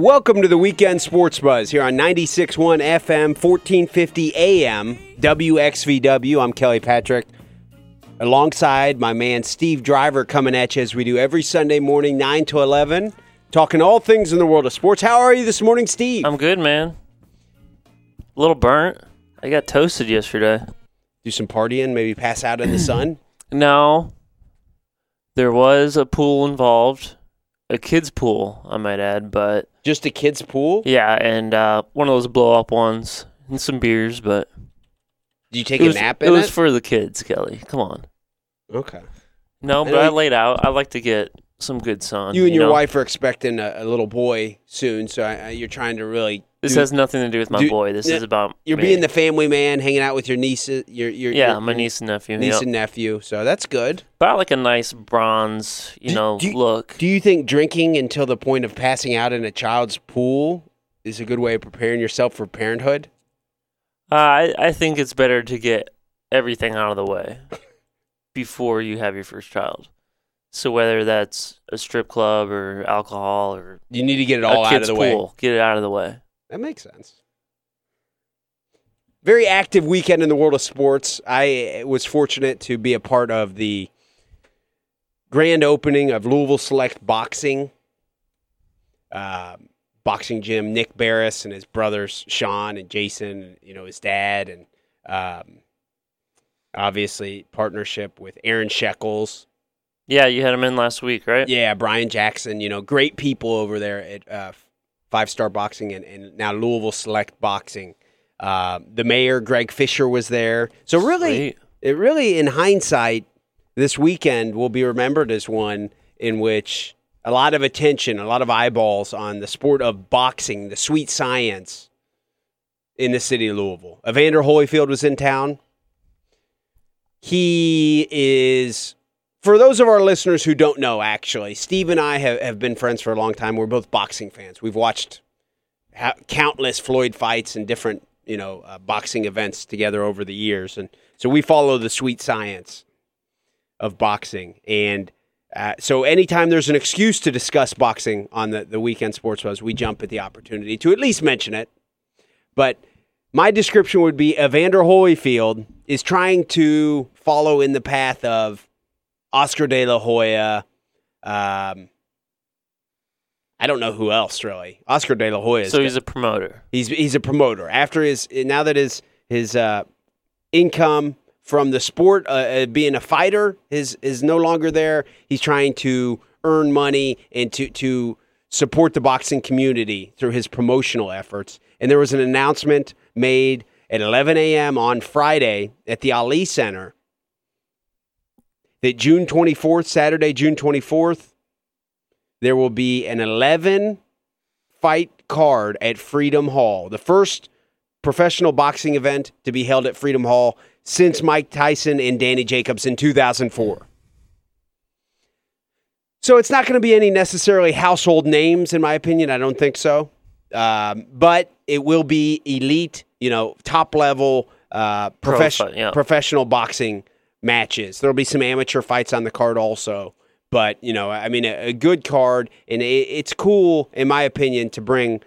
Welcome to the Weekend Sports Buzz here on 96.1 FM, 1450 AM, WXVW. I'm Kelly Patrick. Alongside my man Steve Driver coming at you as we do every Sunday morning, 9 to 11, talking all things in the world of sports. How are you this morning, Steve? I'm good, man. A little burnt. I got toasted yesterday. do some partying, maybe pass out in the sun? No, there was a pool involved, a kids' pool, I might add, but Just a kid's pool? yeah, and uh, one of those blow up ones and some beers, but Did you take it a was, nap it in it? was for the kids, Kelly. Come on. okay. No, but know I laid out. I like to get some good sun. You and your know? wife are expecting a, a little boy soon, so I, I- you're trying to really. This do- has nothing to do with my do- boy. This yeah, is about You're me. being the family man, hanging out with your niece, your your yeah, your, my niece and nephew. niece yep. and nephew. So that's good. But I like a nice bronze, you Do- know, do look. Do you think drinking until the point of passing out in a child's pool is a good way of preparing yourself for parenthood? Uh, I I think it's better to get everything out of the way before you have your first child. So whether that's a strip club or alcohol or You need to get it all out of the way. get it out of the way. That makes sense. Very active weekend in the world of sports. I was fortunate to be a part of the grand opening of Louisville Select Boxing. Uh, boxing gym, Nick Barris and his brothers Sean and Jason, and, you know his dad, and um, obviously partnership with Aaron Shekels. Yeah, you had him in last week, right? Yeah, Brian Jackson, you know, great people over there at uh, Five Star Boxing and, and now Louisville Select Boxing. Uh, the mayor, Greg Fisher, was there. So really, Sweet. it really, in hindsight, this weekend will be remembered as one in which a lot of attention, a lot of eyeballs on the sport of boxing, the sweet science in the city of Louisville. Evander Holyfield was in town. He is, for those of our listeners who don't know, actually, Steve and I have, have been friends for a long time. We're both boxing fans. We've watched ha- countless Floyd fights and different, you know, uh, boxing events together over the years. And so we follow the sweet science of boxing. And uh, so anytime there's an excuse to discuss boxing on the, the weekend sports buzz, we jump at the opportunity to at least mention it. But my description would be Evander Holyfield is trying to follow in the path of Oscar De La Hoya. Um, I don't know who else really. Oscar De La Hoya. is So he's a promoter. He's he's a promoter. After his now that his his uh, income from the sport uh, uh, being a fighter is is no longer there. He's trying to earn money and to to support the boxing community through his promotional efforts. And there was an announcement made at 11 a.m. on Friday at the Ali Center that June 24th, Saturday, June 24th, there will be an 11 fight card at Freedom Hall, the first professional boxing event to be held at Freedom Hall since Mike Tyson and Danny Jacobs in 2004. So it's not going to be any necessarily household names, in my opinion. I don't think so. Um, but it will be elite, you know, top level uh, Pro yeah. professional boxing matches. There'll be some amateur fights on the card also. But, you know, I mean, a, a good card. And it, it's cool, in my opinion, to bring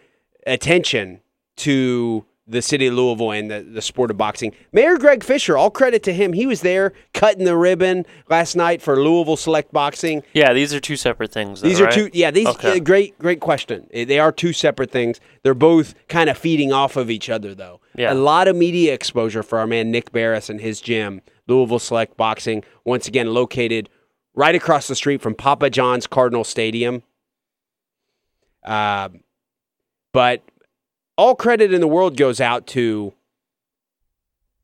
attention to the city of Louisville and the, the sport of boxing. Mayor Greg Fisher, all credit to him. He was there cutting the ribbon last night for Louisville Select Boxing. Yeah, these are two separate things. Though, These are right? two, yeah. These Okay. uh, great, great question. Uh, They are two separate things. They're both kind of feeding off of each other, though. Yeah. A lot of media exposure for our man Nick Barris and his gym, Louisville Select Boxing. Once again, located right across the street from Papa John's Cardinal Stadium. Um, but all credit in the world goes out to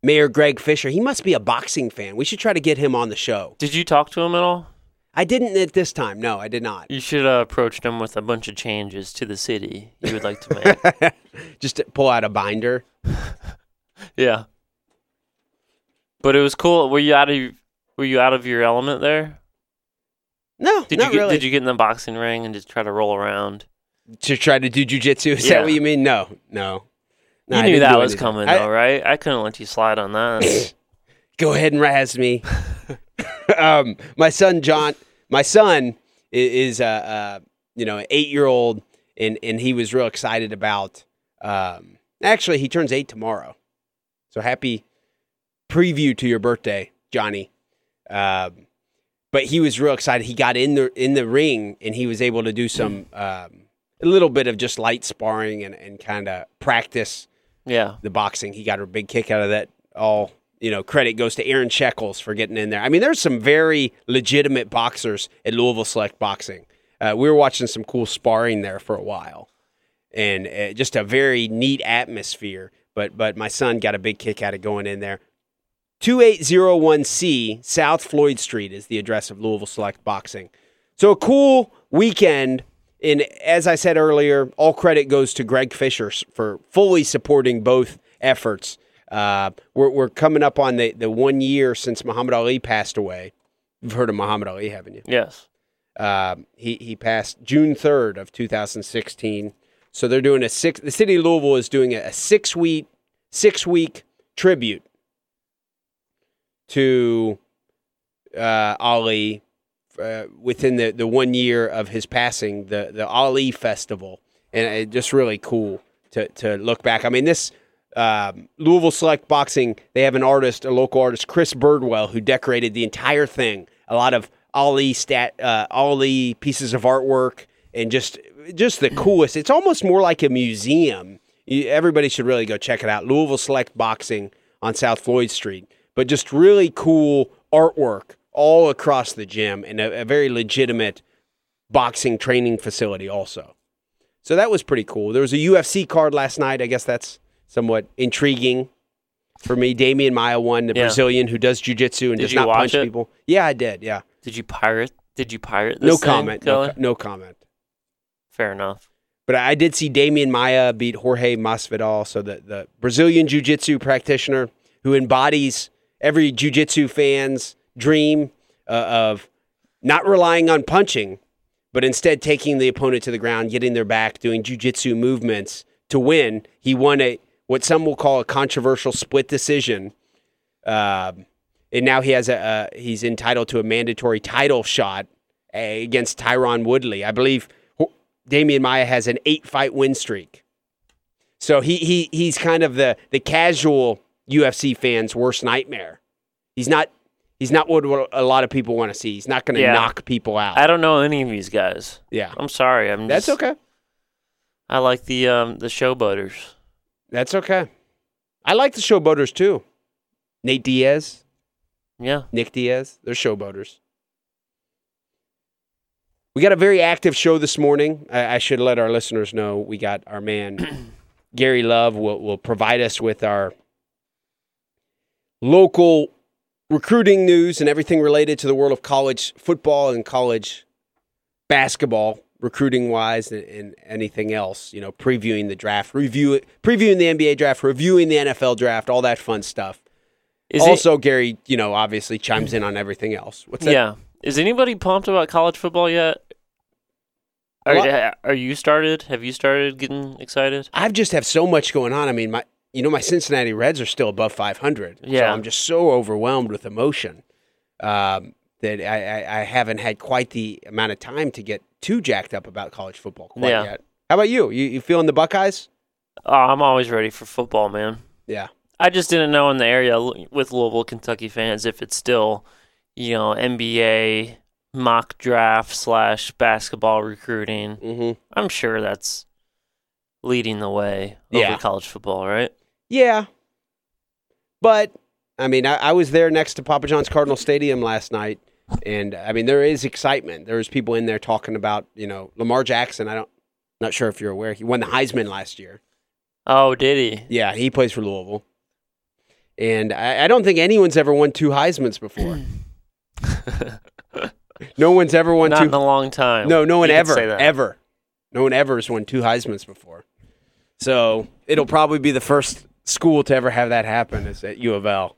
Mayor Greg Fisher. He must be a boxing fan. We should try to get him on the show. Did you talk to him at all? I didn't at this time. No, I did not. You should have approached him with a bunch of changes to the city you would like to make. Just to pull out a binder. yeah. But it was cool. Were you out of were you out of your element there? No, Did you get, really. did you get in the boxing ring and just try to roll around? To try to do jujitsu? Is Yeah. that what you mean? No, no. No, you I knew that was anything. coming I- though, right? I couldn't let you slide on that. Go ahead and razz me. um, my son John, my son is a uh, you know eight year old and and he was real excited about. Um, actually, he turns eight tomorrow, so happy preview to your birthday, Johnny. Um, but he was real excited. He got in the in the ring and he was able to do some um, a little bit of just light sparring and, and kind of practice Yeah. the boxing. He got a big kick out of that. All you know, credit goes to Aaron Shekels for getting in there. I mean, there's some very legitimate boxers at Louisville Select Boxing. Uh, we were watching some cool sparring there for a while, and uh, just a very neat atmosphere. But but my son got a big kick out of going in there. 2801C South Floyd Street is the address of Louisville Select Boxing. So a cool weekend. And as I said earlier, all credit goes to Greg Fisher for fully supporting both efforts. Uh, we're, we're coming up on the, the one year since Muhammad Ali passed away. You've heard of Muhammad Ali, haven't you? Yes. Um, he he passed June third of 2016. So they're doing a six. The city of Louisville is doing a, a six week six week tribute to uh, Ali uh, within the, the one year of his passing. The the Ali Festival, and it just really cool to to look back. I mean this. Um, Louisville Select Boxing, they have an artist, a local artist, Chris Birdwell, who decorated the entire thing. A lot of Ali stat, uh, Ali pieces of artwork, and just just the coolest. It's almost more like a museum. You, everybody should really go check it out. Louisville Select Boxing on South Floyd Street, but just really cool artwork all across the gym, and a, a very legitimate boxing training facility also. So that was pretty cool. There was a UFC card last night. I guess that's somewhat intriguing for me. Demian Maia won, the Yeah. Brazilian who does jujitsu and Did does not punch it? people. Yeah, I did. Yeah. Did you pirate? Did you pirate this No comment. No, no comment. Fair enough. But I did see Demian Maia beat Jorge Masvidal, so the, the Brazilian jiu-jitsu practitioner who embodies every jiu-jitsu fan's dream uh, of not relying on punching, but instead taking the opponent to the ground, getting their back, doing jiu-jitsu movements to win. He won a what some will call a controversial split decision. Um, and now he has a, a he's entitled to a mandatory title shot uh, against Tyron Woodley. I believe Demian Maia has an eight fight win streak. So he he he's kind of the the casual UFC fan's worst nightmare. He's not he's not what, a lot of people want to see. He's not going to Yeah. knock people out. I don't know any of these guys. yeah, I'm sorry. I'm that's just, okay. I like the um the showboaters. That's okay. I like the showboaters too. Nate Diaz, Yeah. Nick Diaz, they're showboaters. We got a very active show this morning. I, I should let our listeners know we got our man Gary Love will, will provide us with our local recruiting news and everything related to the world of college football and college basketball, recruiting wise, and, and anything else. You know, previewing the draft, review previewing the NBA draft, reviewing the NFL draft, all that fun stuff. Is it- also, Gary, you know, obviously chimes in on everything else. What's that? yeah. Is anybody pumped about college football yet? Are, are you started? Have you started getting excited? I've just have so much going on. I mean, my you know my Cincinnati Reds are still above 500. so Yeah. I'm just so overwhelmed with emotion um, that I, I, I haven't had quite the amount of time to get too jacked up about college football quite Yeah. yet. How about you? You you feeling the Buckeyes? Oh, I'm always ready for football, man. Yeah. I just didn't know in the area with Louisville, Kentucky fans if it's still, you know, NBA mock draft slash basketball recruiting. hmm I'm sure that's leading the way over Yeah. college football, right? Yeah. But I mean, I, I was there next to Papa John's Cardinal Stadium last night, and I mean, there is excitement. There's people in there talking about you know Lamar Jackson. I don't, not sure if you're aware, he won the Heisman last year. Oh, did he? Yeah, he plays for Louisville. And I, I don't think anyone's ever won two Heisman's before. no one's ever won Not two. in a long time. No, no one You ever, ever. No one ever has won two Heisman's before. So it'll probably be the first school to ever have that happen is at U of L.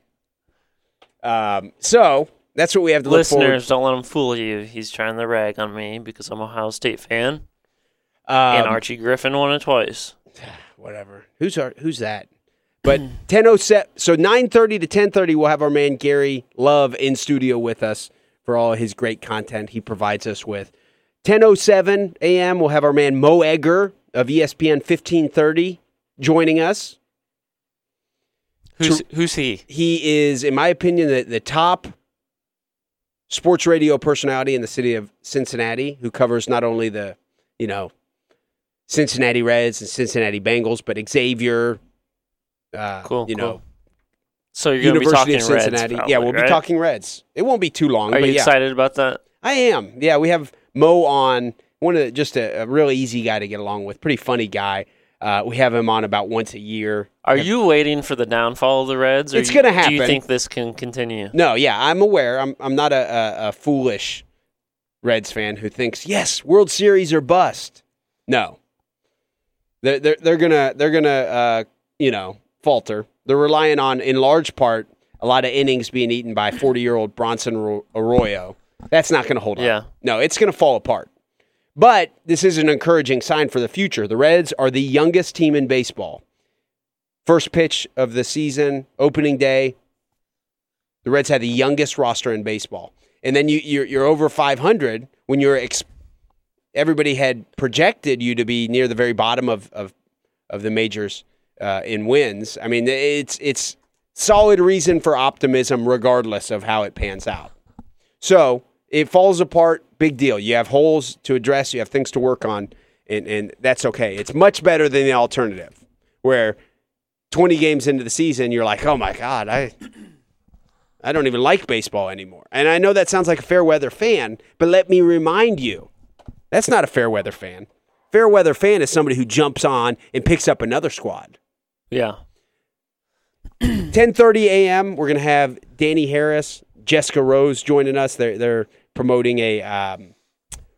Um, so that's what we have to. Listeners, don't let him fool you. He's trying to rag on me because I'm a Ohio State fan, Um, and Archie Griffin won it twice. whatever. Who's our, who's that? But ten oh seven. So nine thirty to ten thirty, we'll have our man Gary Love in studio with us for all his great content he provides us with. 10:07 a.m. We'll have our man Mo Egger of ESPN 1530 joining us. Who's who's he? He is, in my opinion, the, the top sports radio personality in the city of Cincinnati who covers not only the, you know, Cincinnati Reds and Cincinnati Bengals, but Xavier, uh, Cool, you know. So you're University talking of Reds, Cincinnati. probably, yeah, we'll be talking Reds. It won't be too long, Are but you yeah, excited about that? I am. Yeah, we have Mo on. One of the, just a, a really easy guy to get along with. Pretty funny guy. Uh, we have him on about once a year. Are you waiting for the downfall of the Reds? Or It's gonna happen. Do you think this can continue? No, yeah, I'm aware. I'm I'm not a, a, a foolish Reds fan who thinks yes, World Series or bust. No, they're they're, they're gonna they're gonna uh, you know falter. They're relying on in large part a lot of innings being eaten by 40 year old Bronson Arroyo. That's not going to hold up. Yeah. No, it's going to fall apart. But this is an encouraging sign for the future. The Reds are the youngest team in baseball. First pitch of the season, opening day, the Reds had the youngest roster in baseball. And then you, you're, you're over 500 when you're ex- everybody had projected you to be near the very bottom of, of, of the majors uh, in wins. I mean, it's it's solid reason for optimism, regardless of how it pans out. So it falls apart, big deal. You have holes to address, you have things to work on, and, and that's okay. It's much better than the alternative, where 20 games into the season, you're like, oh my God, I. I don't even like baseball anymore. And I know that sounds like a fair weather fan, but let me remind you that's not a fair weather fan. Fair weather fan is somebody who jumps on and picks up another squad. Yeah. 10:30 a.m. We're gonna have Dani Harris, Jessica Rose joining us. They're they're promoting a um,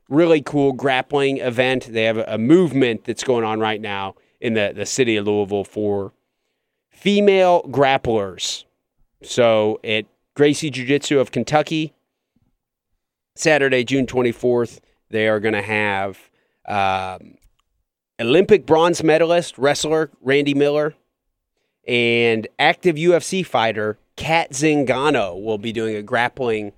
really cool grappling event. They have a, movement that's going on right now in the the city of Louisville for female grapplers. So at Gracie Jiu Jitsu of Kentucky, Saturday, June 24th, they are going to have um, Olympic bronze medalist wrestler Randi Miller and active UFC fighter Cat Zingano will be doing a grappling.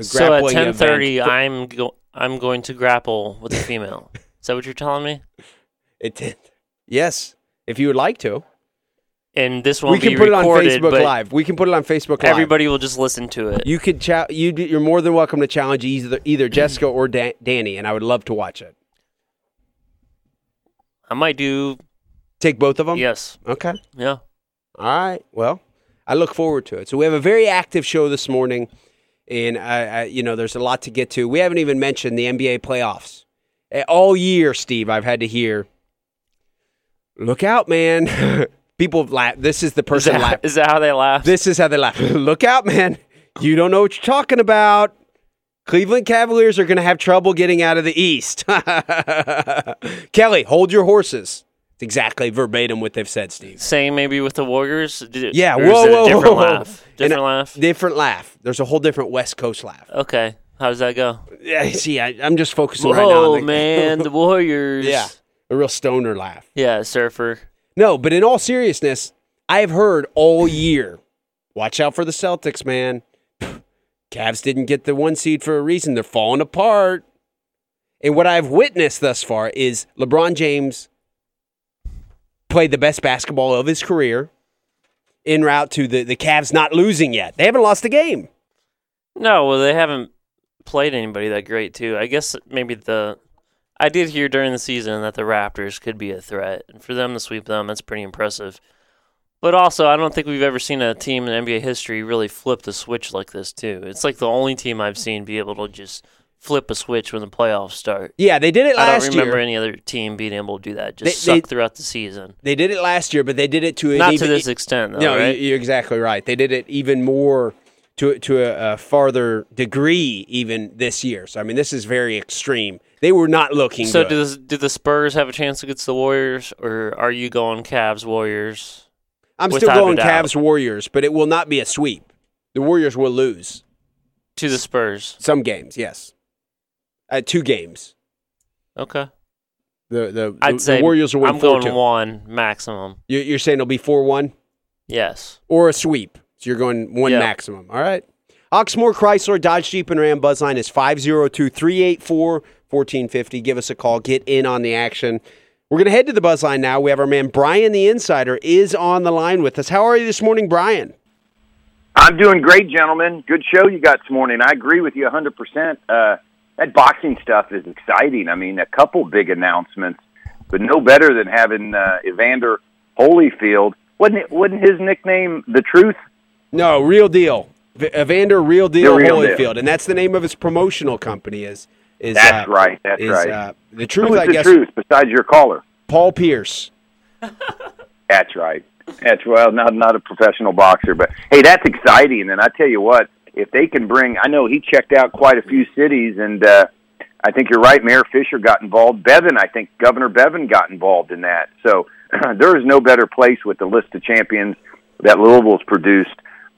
So at ten thirty. I'm go- I'm going to grapple with a female. Is that what you're telling me? It, did. yes, if you would like to, And this won't we can be put it on Facebook Live. We can put it on Facebook Live. everybody will just listen to it. You could cha- you you're more than welcome to challenge either either Jessica or da- Dani, and I would love to watch it. I might do. Take both of them. Yes. Okay. Yeah. All right. Well, I look forward to it. So we have a very active show this morning, and I, I you know, there's a lot to get to. We haven't even mentioned the NBA playoffs. All year, Steve, I've had to hear, "Look out, man!" People laugh. This is the Is person laugh. that, is that how they laugh? This is how they laugh. Look out, man! You don't know what you're talking about. Cleveland Cavaliers are going to have trouble getting out of the East. Kelly, hold your horses. Exactly verbatim what they've said, Steve. Same maybe with the Warriors. Did- Yeah, whoa, whoa, different whoa. laugh. Different laugh. Different laugh. There's a whole different West Coast laugh. Okay. How does that go? Yeah, see, I, I'm just focusing Whoa, right now. on the- man, the Warriors. yeah, a real stoner laugh. Yeah, surfer. No, but in all seriousness, I have heard all year. Watch out for the Celtics, man. Cavs didn't get the one seed for a reason. They're falling apart. And what I've witnessed thus far is LeBron James played the best basketball of his career en route to the, the Cavs not losing yet. They haven't lost a game. No, well, they haven't played anybody that great, too. I guess maybe the. I did hear during the season that the Raptors could be a threat. And for them to sweep them, that's pretty impressive. But also, I don't think we've ever seen a team in NBA history really flip the switch like this, too. It's like the only team I've seen be able to just flip a switch when the playoffs start. Yeah, they did it last year. I don't remember year. any other team being able to do that. Just They- suck they- throughout the season. They did it last year, but they did it to Not to this extent, though, No, right? you- you're exactly right. They did it even more to to a, a farther degree even this year. So I mean, this is very extreme. They were not looking So do the, do the Spurs have a chance against the Warriors, or are you going Cavs Warriors? I'm still going. Cavs Warriors, but it will not be a sweep. The Warriors will lose To the Spurs. some games. Yes, uh, two games. Okay. The the, I'd the, say the Warriors will win I'm four going two. one maximum. You're, you're saying it'll be four one Yes. or a sweep. So you're going one Yeah. maximum. All right. Oxmoor Chrysler Dodge Jeep and Ram Buzzline is 502 384 1450. Give us a call. Get in on the action. We're going to head to the Buzzline now. We have our man Brian the Insider is on the line with us. How are you this morning, Brian? I'm doing great, gentlemen. Good show you got this morning. I agree with you 100%. Uh, that boxing stuff is exciting. I mean, a couple big announcements, but no better than having uh, Evander Holyfield. Wasn't it, wasn't his nickname the Truth? No, Real Deal. Evander Real Deal Real Holyfield, Deal. and that's the name of his promotional company. Is is That's uh, right. That's is, right. Uh, the truth, Who's I the guess. Truth besides your caller? Paul Pierce. That's right. That's well, not not a professional boxer, but hey, that's exciting. And I tell you what, if they can bring, I know he checked out quite a few cities, and uh, I think you're right. Mayor Fisher got involved. Bevin, I think Governor Bevin got involved in that. So there is no better place with the list of champions that Louisville's produced.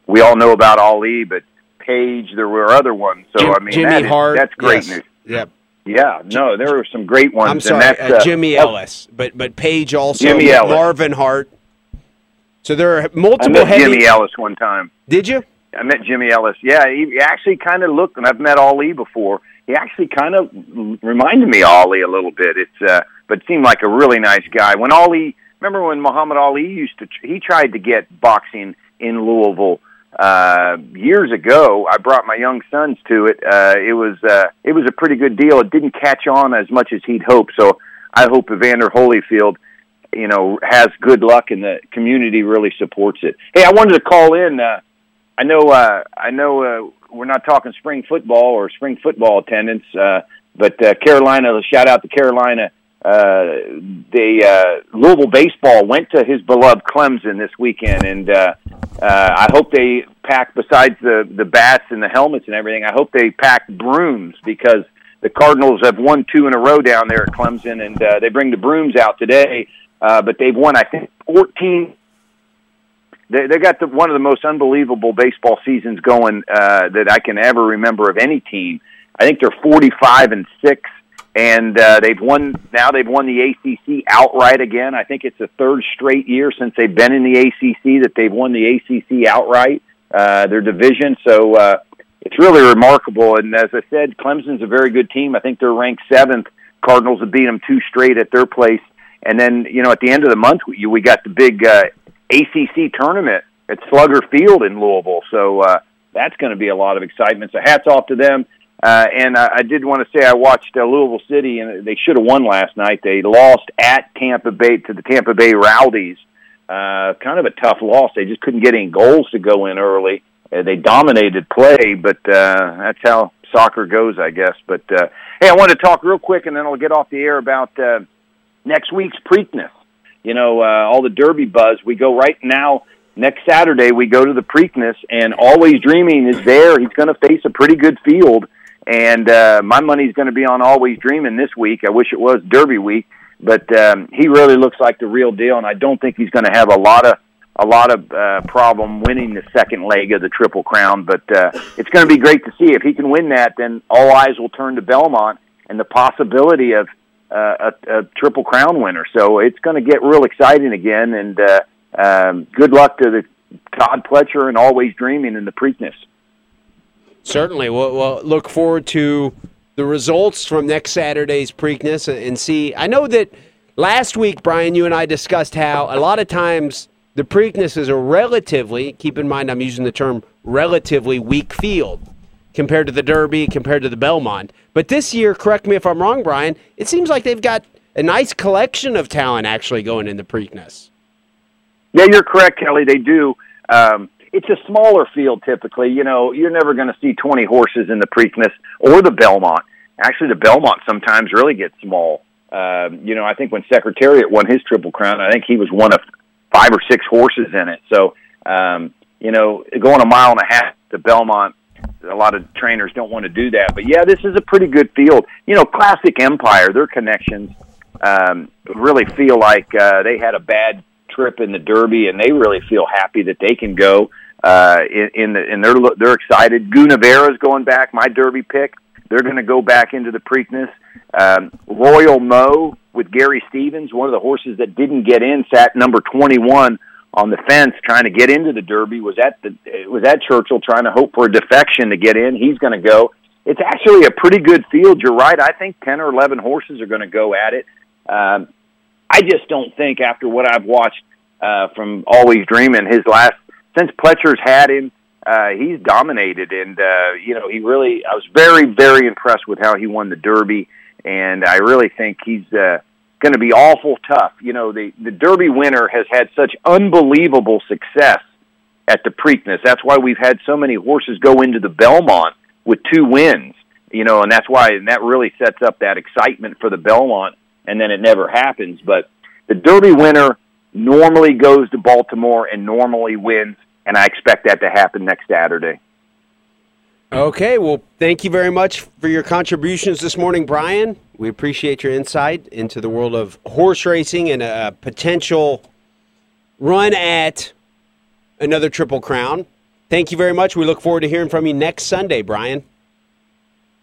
We all know about Ali, but Page, there were other ones. So Jim- I mean, Jimmy that is- Hart. that's great yes. news. Yep. Yeah, no, there were some great ones. I'm sorry, and that's, uh, uh, Jimmy oh, Ellis, but but Page also Jimmy Ellis. Marvin Hart. So there are I multiple met heavy. Jimmy Ellis one time. Did you? I met Jimmy Ellis. Yeah, he actually kind of looked, and I've met Ali before. He actually kind of reminded me of Ali a little bit. It's uh, but seemed like a really nice guy. When Ali, remember when Muhammad Ali used to, he tried to get boxing in Louisville uh, years ago. I brought my young sons to it. Uh, it was uh, it was a pretty good deal. It didn't catch on as much as he'd hoped. So I hope Evander Holyfield you know has good luck and the community really supports it. Hey, I wanted to call in. Uh, I know uh, I know uh, we're not talking spring football or spring football attendance, uh, but uh, Carolina. Shout out to Carolina. Uh, the uh, Louisville baseball went to his beloved Clemson this weekend, and uh, uh, I hope they pack besides the the bats and the helmets and everything. I hope they pack brooms because the Cardinals have won two in a row down there at Clemson, and uh, they bring the brooms out today. Uh, but they've won, I think, 14. They, they got the, one of the most unbelievable baseball seasons going uh, that I can ever remember of any team. I think they're 45 and six, and uh, they've won. Now they've won the ACC outright again. I think it's the third straight year since they've been in the ACC that they've won the ACC outright. Uh, their division, so uh, it's really remarkable. And as I said, Clemson's a very good team. I think they're ranked seventh. Cardinals have beat them two straight at their place. And then, you know, at the end of the month, we, we got the big uh, ACC tournament at Slugger Field in Louisville. So uh, that's going to be a lot of excitement. So hats off to them. Uh, and I, I did want to say I watched uh, Louisville City, and they should have won last night. They lost at Tampa Bay to the Tampa Bay Rowdies. Uh, kind of a tough loss. They just couldn't get any goals to go in early. Uh, they dominated play, but uh, that's how soccer goes, I guess. But uh, hey, I wanted to talk real quick, and then I'll get off the air about uh, next week's Preakness. You know, uh, all the Derby buzz. We go right now. Next Saturday, we go to the Preakness, and Always Dreaming is there. He's going to face a pretty good field, and uh, my money's going to be on Always Dreaming this week. I wish it was Derby week, but um, he really looks like the real deal, and I don't think he's going to have a lot of a lot of uh, problem winning the second leg of the Triple Crown. But uh, it's going to be great to see if he can win that. Then all eyes will turn to Belmont and the possibility of a, a Triple Crown winner. So it's going to get real exciting again. And uh, um, good luck to the Todd Pletcher and Always Dreaming in the Preakness. Certainly. We'll, we'll look forward to the results from next Saturday's Preakness and see. I know that last week, Brian, you and I discussed how a lot of times the Preakness is a relatively, keep in mind I'm using the term relatively weak field compared to the Derby, compared to the Belmont. But this year, correct me if I'm wrong, Brian, it seems like they've got a nice collection of talent actually going in the Preakness. Yeah, you're correct, Kelly. They do. Um, it's a smaller field typically. You know, you're never going to see 20 horses in the Preakness or the Belmont. Actually, the Belmont sometimes really gets small. Um, you know, I think when Secretariat won his Triple Crown, I think he was one of five or six horses in it. So, um, you know, going a mile and a half to Belmont, a lot of trainers don't want to do that. But yeah, this is a pretty good field. You know, Classic Empire, their connections um, really feel like uh, they had a bad trip in the Derby, and they really feel happy that they can go. Uh, in, in the, and they're they're excited. Gunnevera's going back. My Derby pick. They're going to go back into the Preakness. Um, Royal Mo with Gary Stevens, one of the horses that didn't get in, sat number 21 on the fence trying to get into the Derby was at the was at Churchill trying to hope for a defection to get in. He's going to go. It's actually a pretty good field. You're right. I think ten or eleven horses are going to go at it. Um, I just don't think after what I've watched uh, from Always Dreaming, his last since Pletcher's had him, uh, he's dominated, and uh, you know he really. I was very very impressed with how he won the Derby, and I really think he's. Uh, going to be awful tough. You know, the the Derby winner has had such unbelievable success at the Preakness. That's why we've had so many horses go into the Belmont with two wins. You know, and that's why and that really sets up that excitement for the Belmont. And then it never happens. But the Derby winner normally goes to Baltimore and normally wins, and I expect that to happen next Saturday. Okay, well, thank you very much for your contributions this morning, Brian. We appreciate your insight into the world of horse racing and a potential run at another Triple Crown. Thank you very much. We look forward to hearing from you next Sunday, Brian.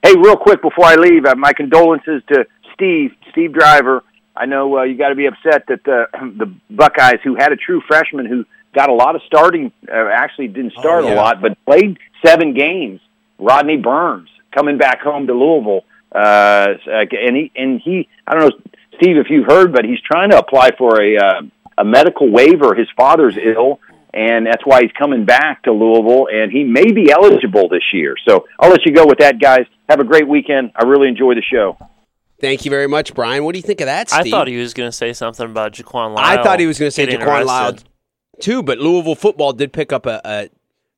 Hey, real quick before I leave, uh, my condolences to Steve, Steve Driver. I know uh, you got to be upset that the the Buckeyes, who had a true freshman who got a lot of starting, uh, actually didn't start Oh, yeah. a lot, but played seven games. Rodjay Burns coming back home to Louisville, uh, and he and he. I don't know, Steve, if you've heard, but he's trying to apply for a uh, a medical waiver. His father's ill, and that's why he's coming back to Louisville, and he may be eligible this year. So I'll let you go with that, guys. Have a great weekend. I really enjoy the show. Thank you very much, Brian. What do you think of that, Steve? I thought he was going to say something about Jaquan Lyle. I thought he was going to say getting Jaquan Lyle arrested. too, but Louisville football did pick up a, a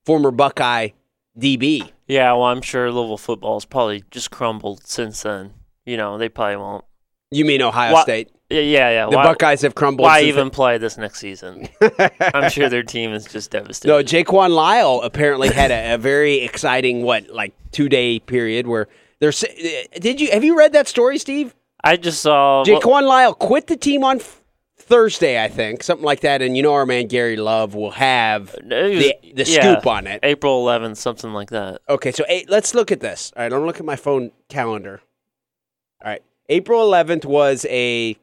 former Buckeye DB. Yeah, well, I'm sure Louisville football's probably just crumbled since then. You know, they probably won't. You mean Ohio Wha- State? Yeah, yeah. yeah. The why, Buckeyes have crumbled. Why since even play this next season? I'm sure their team is just devastated. No, Jaquan Lyle apparently had a, a very exciting what like two day period where there's. Uh, did you have you read that story, Steve? I just saw. well, Jaquan Lyle quit the team on Thursday, I think, something like that. And you know our man Gary Love will have uh, the the yeah, scoop on it. April 11th, something like that. Okay, so hey, let's look at this. All right, don't look at my phone calendar. All right, April 11th was a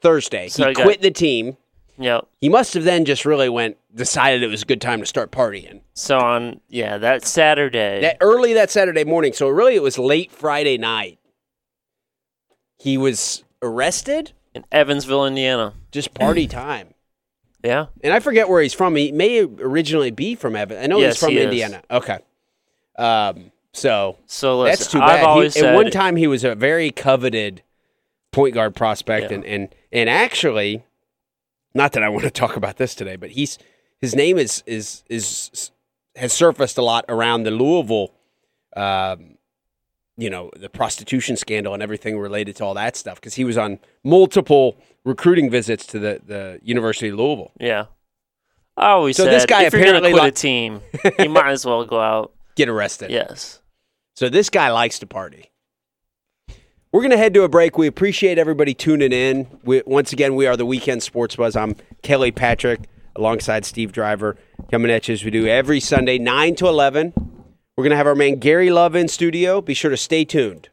Thursday. So he got- quit the team. Yep. He must have then just really went decided it was a good time to start partying. So on, yeah, that Saturday. That early that Saturday morning. So really, it was late Friday night. He was arrested. In Evansville, Indiana. Just party time. Yeah. And I forget where he's from. He may originally be from Evan. I know Yes, he's from he is. Indiana. Okay. Um. So So listen, that's too I've bad. always He- said at one time, he was a very coveted point guard prospect, Yeah. and and and actually, not that I want to talk about this today, but he's his name is is is has surfaced a lot around the Louisville, um, you know, the prostitution scandal and everything related to all that stuff because he was on multiple recruiting visits to the the University of Louisville. Yeah. I always So said this guy if you're gonna apparently quit li- a team, you might as well go out. Get arrested. Yes. So this guy likes to party. We're going to head to a break. We appreciate everybody tuning in. We, once again, we are the Weekend Sports Buzz. I'm Kelly Patrick alongside Steve Driver coming at you as we do every Sunday, 9 to 11. We're going to have our man Gary Love in studio. Be sure to stay tuned.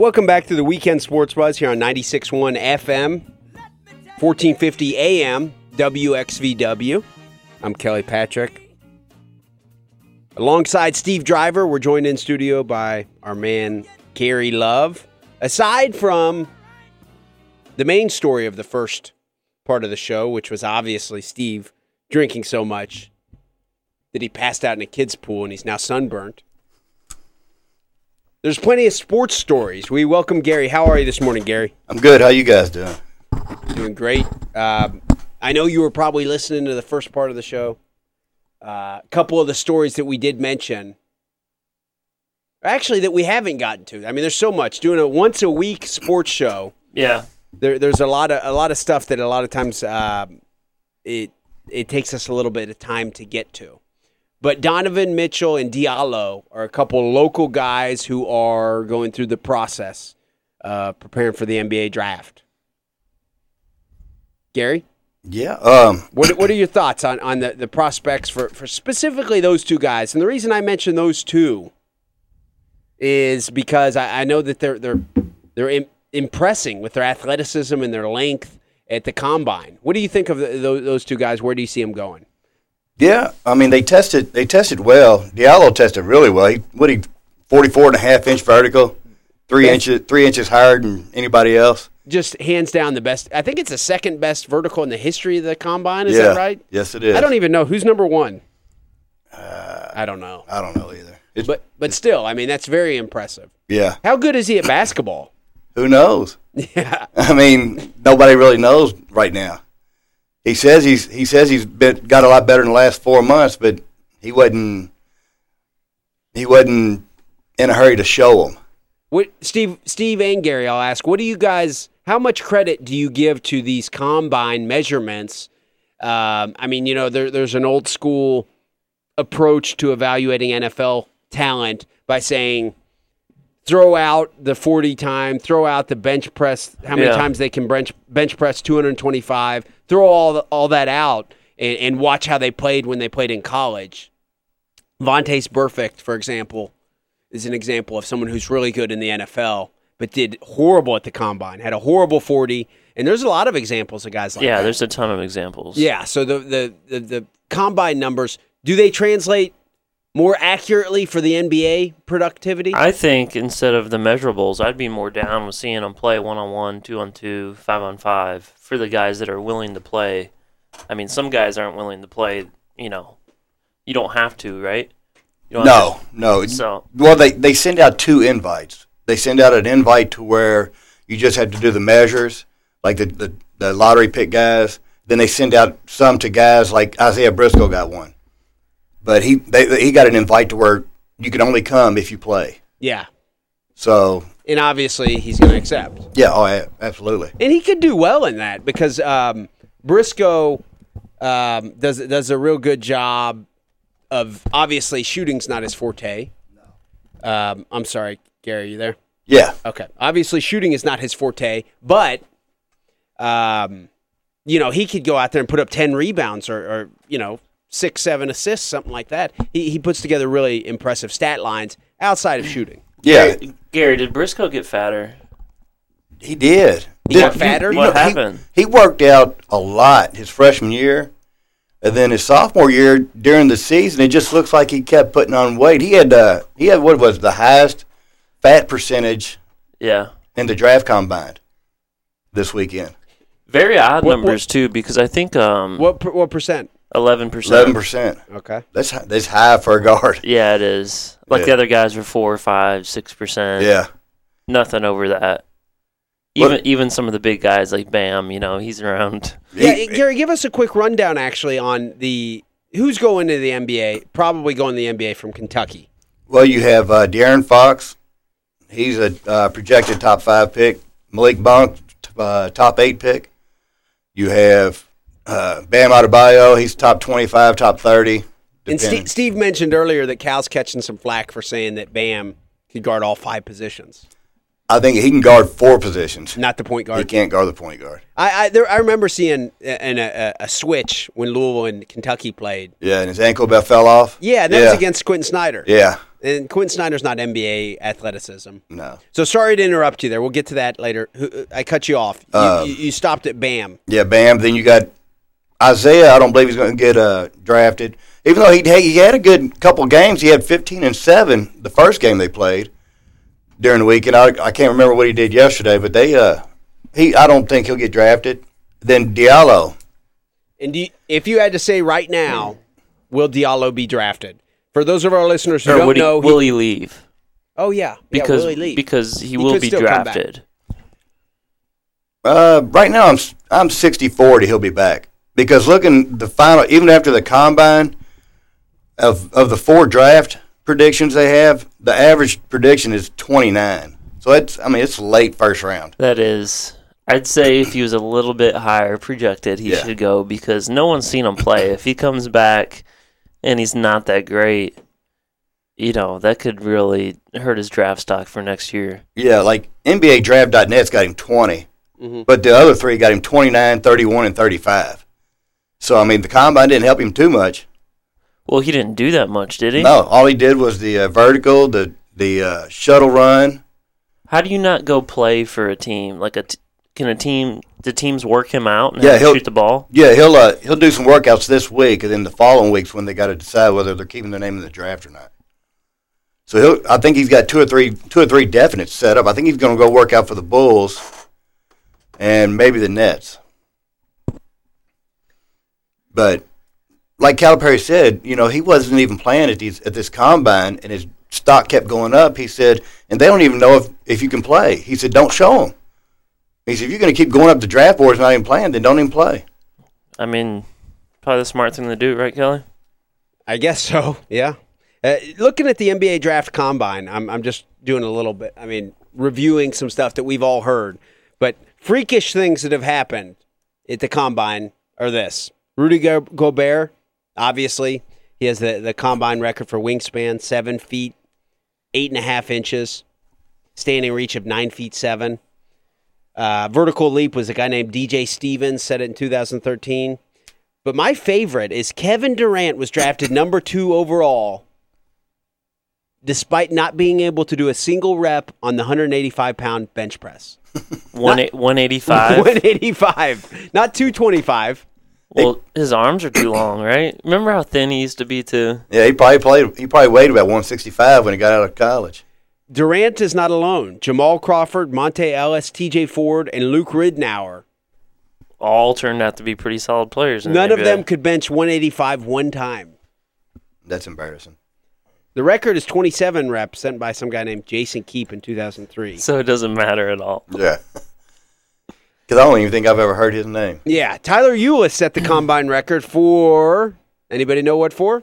Welcome back to the Weekend Sports Buzz here on 96.1 FM, 1450 AM, WXVW. I'm Kelly Patrick. Alongside Steve Driver, we're joined in studio by our man Gary Love. Aside from the main story of the first part of the show, which was obviously Steve drinking so much that he passed out in a kid's pool and he's now sunburnt. There's plenty of sports stories. We welcome Gary. How are you this morning, Gary? I'm good. How you guys doing? Doing great. Um, I know you were probably listening to the first part of the show. Uh, a couple of the stories that we did mention, actually, that we haven't gotten to. I mean, there's so much. Doing a once a week sports show, Yeah. there, there's a lot of a lot of stuff that a lot of times um, it it takes us a little bit of time to get to. But Donovan Mitchell and Diallo are a couple local guys who are going through the process, uh, preparing for the NBA draft. Gary, Yeah. Um. what what are your thoughts on, on the, the prospects for, for specifically those two guys? And the reason I mention those two is because I, I know that they're they're they're im- impressing with their athleticism and their length at the combine. What do you think of the, those, those two guys? Where do you see them going? Yeah. I mean, they tested. They tested well. Diallo tested really well. He what he 44 and a half inch vertical, three Okay. inches three inches higher than anybody else. Just hands down the best. I think it's the second best vertical in the history of the combine. Is yeah. that right? Yes, it is. I don't even know who's number one. Uh, I don't know, I don't know either. It's, but but still, I mean that's very impressive. yeah. How good is he at basketball? Who knows? Yeah. I mean, nobody really knows right now. He says he's he says he's been got a lot better in the last four months, but he wasn't he wasn't in a hurry to show them. What Steve, Steve and Gary, I'll ask. What do you guys? How much credit do you give to these combine measurements? Um, I mean, you know, there, there's an old school approach to evaluating NFL talent by saying, throw out the 40 time, throw out the bench press, how many Yeah. times they can bench bench press 225, throw all the, all that out, and, and watch how they played when they played in college. Vontaze Burfict, for example, is an example of someone who's really good in the NFL, but did horrible at the combine, had a horrible 40. And there's a lot of examples of guys like Yeah, that. there's a ton of examples. Yeah, so the, the, the, the combine numbers, do they translate more accurately for the NBA productivity? I think instead of the measurables, I'd be more down with seeing them play one on one, two on two, five on five for the guys that are willing to play. I mean, some guys aren't willing to play. You know, you don't have to, right? You don't No, no. to- so Well, they they send out two invites. They send out an invite to where you just have to do the measures, like the the, the lottery pick guys. Then they send out some to guys like Isaiah Briscoe got one, but he they, he got an invite to where you can only come if you play. yeah. So And obviously, he's going to accept. yeah, oh absolutely. And he could do well in that because um, Briscoe um, does does a real good job of obviously shooting's not his forte. Um, I'm sorry, Gary, Are you there? Yeah, Okay. Obviously, shooting is not his forte, but um, you know he could go out there and put up ten rebounds or, or you know six, seven assists, something like that. He he puts together really impressive stat lines outside of shooting. yeah, Gary, did Briscoe get fatter? he did. He got fatter? What he- happened? He, worked out a lot his freshman year, and then his sophomore year during the season, it just looks like he kept putting on weight. He had uh, he had what was the highest fat percentage Yeah. in the draft combine this weekend. Very odd What- what- numbers too, because I think um What what percent? Eleven percent. Eleven percent. Okay. That's hi- that's high for a guard. Yeah, it is. Like the other guys were four, five, six percent. Yeah, Nothing over that. What- Even even some of the big guys like Bam, you know, he's around. Yeah, He- Gary, give us a quick rundown actually on the who's going to the NBA. Probably going to the NBA from Kentucky. Well, you have uh, De'Aaron Fox. He's a uh, projected top five pick. Malik Monk, t- uh, top eight pick. You have uh, Bam Adebayo. He's top twenty-five, top thirty. And depending. Ste Steve mentioned earlier that Cal's catching some flack for saying that Bam could guard all five positions, I think he can guard four positions. not the point guard. He can't guard the point guard. I I, there, I remember seeing a, an- a, a switch when Louisville and Kentucky played. Yeah, and his ankle bell fell off. Yeah, and that was against Quentin Snider. Yeah, And Quentin Snider's not NBA athleticism. no. So sorry to interrupt you there. We'll get to that later. I cut you off. You, Um, you, you stopped at Bam. Yeah, Bam. Then you got Isaiah. I don't believe he's going to get uh, drafted. Even though he he had a good couple games, he had 15 and seven the first game they played. during the weekend. I, I can't remember what he did yesterday, but they uh he I don't think he'll get drafted. Then Diallo, And do you, if you had to say right now, will Diallo be drafted? For those of our listeners who Or don't he, know, will he leave? oh yeah, Because yeah, will he leave? because he, He will be still come back. drafted. uh, right now I'm s- I'm 60-40 he'll be back because looking the final even after the combine of of the four draft predictions they have, the average prediction is 29. So it's I mean it's late first round. That is, I'd say if he was a little bit higher projected, he Yeah. should go because no one's seen him play. If he comes back and he's not that great, you know that could really hurt his draft stock for next year. Yeah, like NBA Draft.net's got him 20, Mhm. but the other three got him 29, 31, and 35. So, I mean, the combine didn't help him too much. Well, he didn't do that much, did he? No, all he did was the uh, vertical, the the uh, shuttle run. How do you not go play for a team? Like a t- can a team? the teams work him out and Yeah, he'll- shoot the ball? Yeah, he'll uh, he'll do some workouts this week, and then the following weeks when they got to decide whether they're keeping their name in the draft or not. So he'll, I think he's got two or three two or three definite set up. I think he's going to go work out for the Bulls and maybe the Nets. But like Calipari said, you know, he wasn't even playing at these at this combine, and his stock kept going up. He said, and they don't even know if if you can play. He said, don't show them. He said, if you're going to keep going up the draft boards and not even playing, then don't even play. I mean, probably the smart thing to do, right, Kelly? I guess so. Yeah. Uh, looking at the NBA draft combine, I'm I'm just doing a little bit. I mean, reviewing some stuff that we've all heard, but freakish things that have happened at the combine are this: Rudy Go- Gobert, obviously, he has the the combine record for wingspan, seven feet, eight and a half inches, standing reach of nine feet seven. Uh, vertical leap was a guy named DJ Stevens, said it in 2013. But my favorite is Kevin Durant was drafted number two overall, despite not being able to do a single rep on the 185 pound bench press. One one eighty five. 185, not 225. Well, his arms are too long, right? Remember how thin he used to be too? Yeah, he probably played. He probably weighed about 165 when he got out of college. Durant is not alone. Jamal Crawford, Monta Ellis, TJ Ford, and Luke Ridnour. All turned out to be pretty solid players. in the None of them could bench 185 one time. That's embarrassing. The record is 27 reps sent by some guy named Jason Keep in 2003. So it doesn't matter at all. Yeah. Because I don't even think I've ever heard his name. Yeah, Tyler Ulis set the combine record for anybody know what for?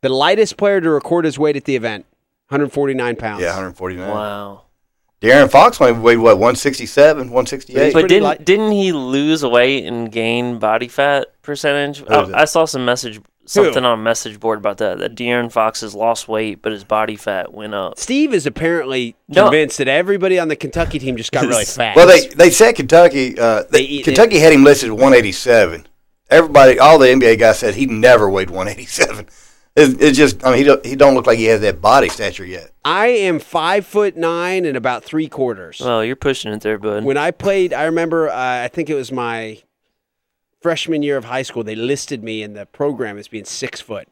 The lightest player to record his weight at the event, 149 pounds. Yeah, 149. Wow. De'Aaron Fox only weighed what 167, 168. But didn't light. didn't he lose weight and gain body fat percentage? I. I saw some message something on a message board about that. That De'Aaron Fox has lost weight, but his body fat went up. Steve is apparently No. convinced that everybody on the Kentucky team just got really fat. Well, they they said Kentucky. Uh, They they, eat- Kentucky had him listed at 187. Everybody, all the NBA guys said he never weighed 187. It's, it's just, I mean, he don't, he don't look like he has that body stature yet. I am five foot nine and about three quarters. Well, you're pushing it there, bud. when I played, I remember, uh, I think it was my freshman year of high school. They listed me in the program as being six foot,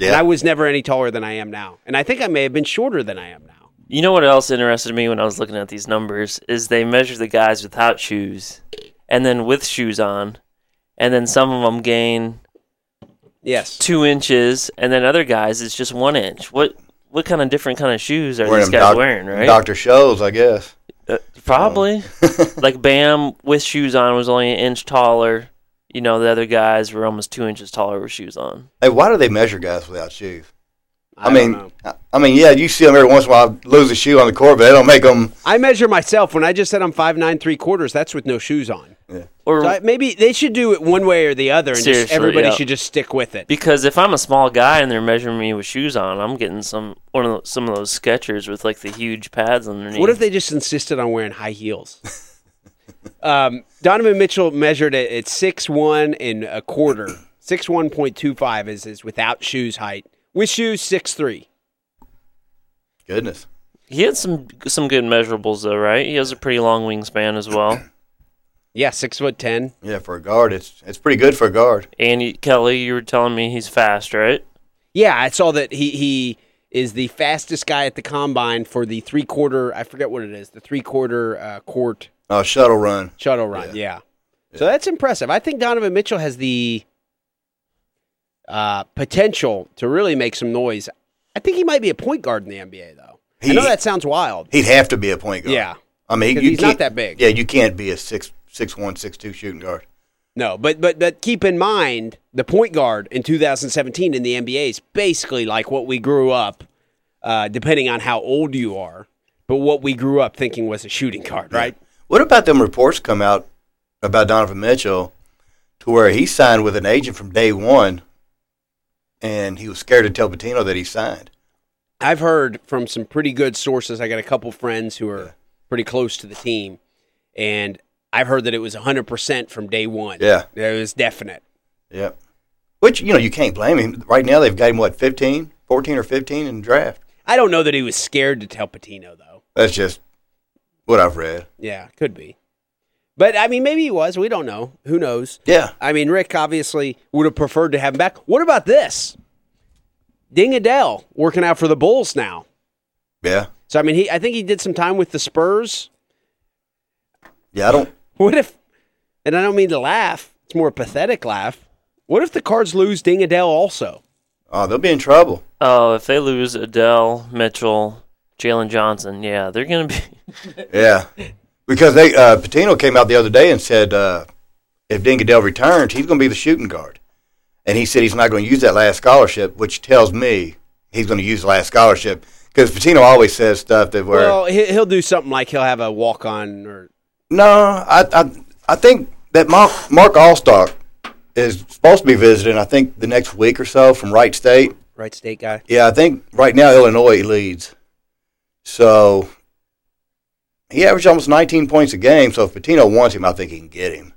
and I was never any taller than I am now. And I think I may have been shorter than I am now. You know what else interested me when I was looking at these numbers is they measure the guys without shoes, and then with shoes on, and then some of them gain Yes. two inches, and then other guys it's just one inch. What what kind of different kind of shoes are Wearing these guys doc- wearing? Right? Doctor Scholl's, I guess. Probably. Um, like Bam with shoes on was only an inch taller. You know, the other guys were almost two inches taller with shoes on. Hey, why do they measure guys without shoes? I, I, mean. I- I mean, yeah, you see them every once in a while lose a shoe on the court, but they don't make them. I measure myself when I just said I'm five nine three quarters. That's with no shoes on. Or So I, maybe they should do it one way or the other, and just, everybody yeah. should just stick with it. because if I'm a small guy and they're measuring me with shoes on, I'm getting some one of those, some of those Skechers with like the huge pads underneath. What if they just insisted on wearing high heels? um, Donovan Mitchell measured it at six one and a quarter. Six one point two five is his without shoes height. With shoes, six three. Goodness. He had some some good measurables though, right? He has a pretty long wingspan as well. Yeah, six foot ten. Yeah, for a guard, it's it's pretty good for a guard. And you, Kelly, you were telling me he's fast, right? Yeah, I saw that he he is the fastest guy at the combine for the three quarter. I forget what it is. The three quarter uh, court Uh, shuttle run. shuttle run. Yeah. So that's impressive. I think Donovan Mitchell has the uh, potential to really make some noise. I think he might be a point guard in the NBA, though. I He- know that sounds wild. He'd have to be a point guard. Yeah. I mean, you he's not can't- that big. Yeah, you can't be a six six one six two shooting guard. No, but but but keep in mind the point guard in 2017 in the NBA is basically like what we grew up, uh, depending on how old you are, but what we grew up thinking was a shooting guard, right? What about them reports come out about Donovan Mitchell to where he signed with an agent from day one, and he was scared to tell Pitino that he signed. I've heard from some pretty good sources. I got a couple friends who are pretty close to the team, and I've heard that it was 100% from day one. Yeah. It was definite. Yeah. Which, you know, you can't blame him. Right now, they've got him, what, 15, 14 or 15 in the draft? I don't know that he was scared to tell Pitino, though. That's just what I've read. Yeah, could be. But, I mean, maybe he was. We don't know. Who knows? Yeah. I mean, Rick obviously would have preferred to have him back. What about this? Deng Adel working out for the Bulls now. Yeah. So, I mean, he I think he did some time with the Spurs. Yeah, I don't. What if, and I don't mean to laugh, it's more a pathetic laugh. What if the Cards lose Deng Adel also? Oh, they'll be in trouble. Oh, if they lose Adel, Mitchell, Jaylen Johnson, yeah, they're gonna be. Yeah. Because they uh, Pitino came out the other day and said uh, if Deng Adel returns, he's going to be the shooting guard. And he said he's not going to use that last scholarship, which tells me he's going to use the last scholarship. Because Pitino always says stuff that where Well, he- he'll do something like he'll have a walk on or no, I, I I think that Mark, Mark Alstork is supposed to be visiting. I think the next week or so from Wright State. Wright state guy. Yeah, I think right now Illinois leads. So he averaged almost 19 points a game. So if Pitino wants him, I think he can get him.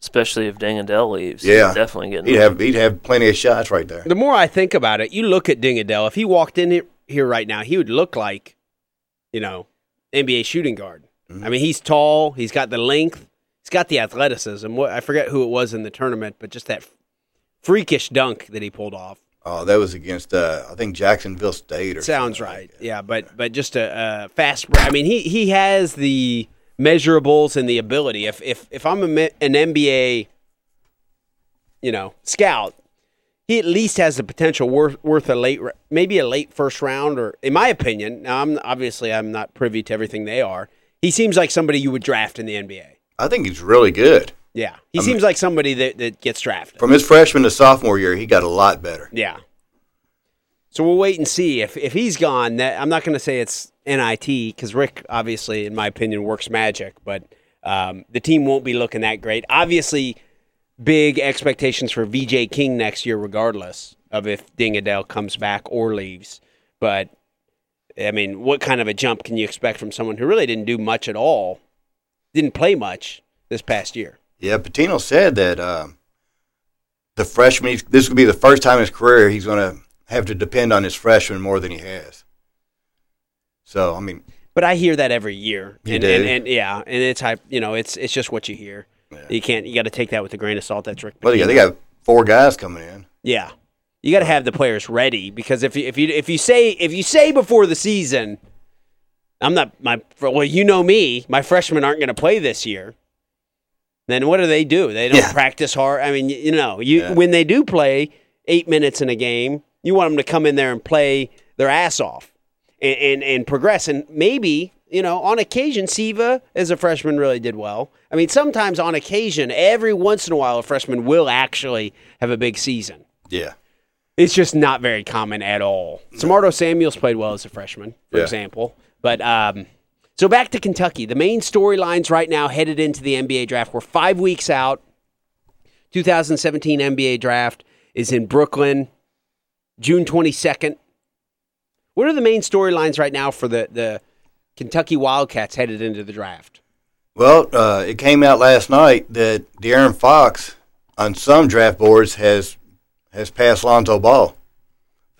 Especially if Deng Adel leaves. Yeah. He's definitely getting. He'd have he'd have plenty of shots right there. The more I think about it, you look at Deng Adel. If he walked in here- here right now, he would look like, you know, NBA shooting guard. Mm-hmm. I mean, he's tall. He's got the length. He's got the athleticism. What I forget who it was in the tournament, but just that freakish dunk that he pulled off. Oh, that was against uh, I think Jacksonville State or Sounds right. like. Yeah, but but just a, a fast. I mean, he he has the measurables and the ability. If if if I'm a, an NBA, you know, scout, he at least has the potential worth worth a late, maybe a late first round, or in my opinion. Now, I'm obviously I'm not privy to everything they are. He seems like somebody you would draft in the NBA. I think he's really good. Yeah, he seems like somebody that, that gets drafted. From his freshman to sophomore year, he got a lot better. Yeah. So we'll wait and see if if he's gone. That I'm not going to say it's NIT because Rick, obviously, in my opinion, works magic, but um, the team won't be looking that great. Obviously, big expectations for VJ King next year, regardless of if Deng Adel comes back or leaves. But I mean, what kind of a jump can you expect from someone who really didn't do much at all, didn't play much this past year? Yeah, Pitino said that um, the freshman. This would be the first time in his career he's going to have to depend on his freshman more than he has. So I mean, But I hear that every year, and, and and yeah, and it's hype. You know, it's it's just what you hear. You can't. You got to take that with a grain of salt. That's Rick. well, yeah, they got four guys coming in. Yeah, you got to have the players ready because if you if you if you say if you say before the season, I'm not my well, you know me, my freshmen aren't going to play this year. Then what do they do? They don't Yeah. practice hard. I mean, you, you know, you Yeah. when they do play eight minutes in a game, you want them to come in there and play their ass off and and, and progress. And maybe you know, on occasion, Siva as a freshman really did well. I mean, sometimes on occasion, every once in a while, a freshman will actually have a big season. Yeah, It's just not very common at all. Samardo Samuels played well as a freshman, for Yeah. example. But um, so back to Kentucky. The main storylines right now headed into the NBA draft. We're five weeks out. 2017 NBA draft is in Brooklyn, June 22nd. What are the main storylines right now for the, the Kentucky Wildcats headed into the draft? Well, uh, it came out last night that De'Aaron Fox on some draft boards has has passed Lonzo Ball.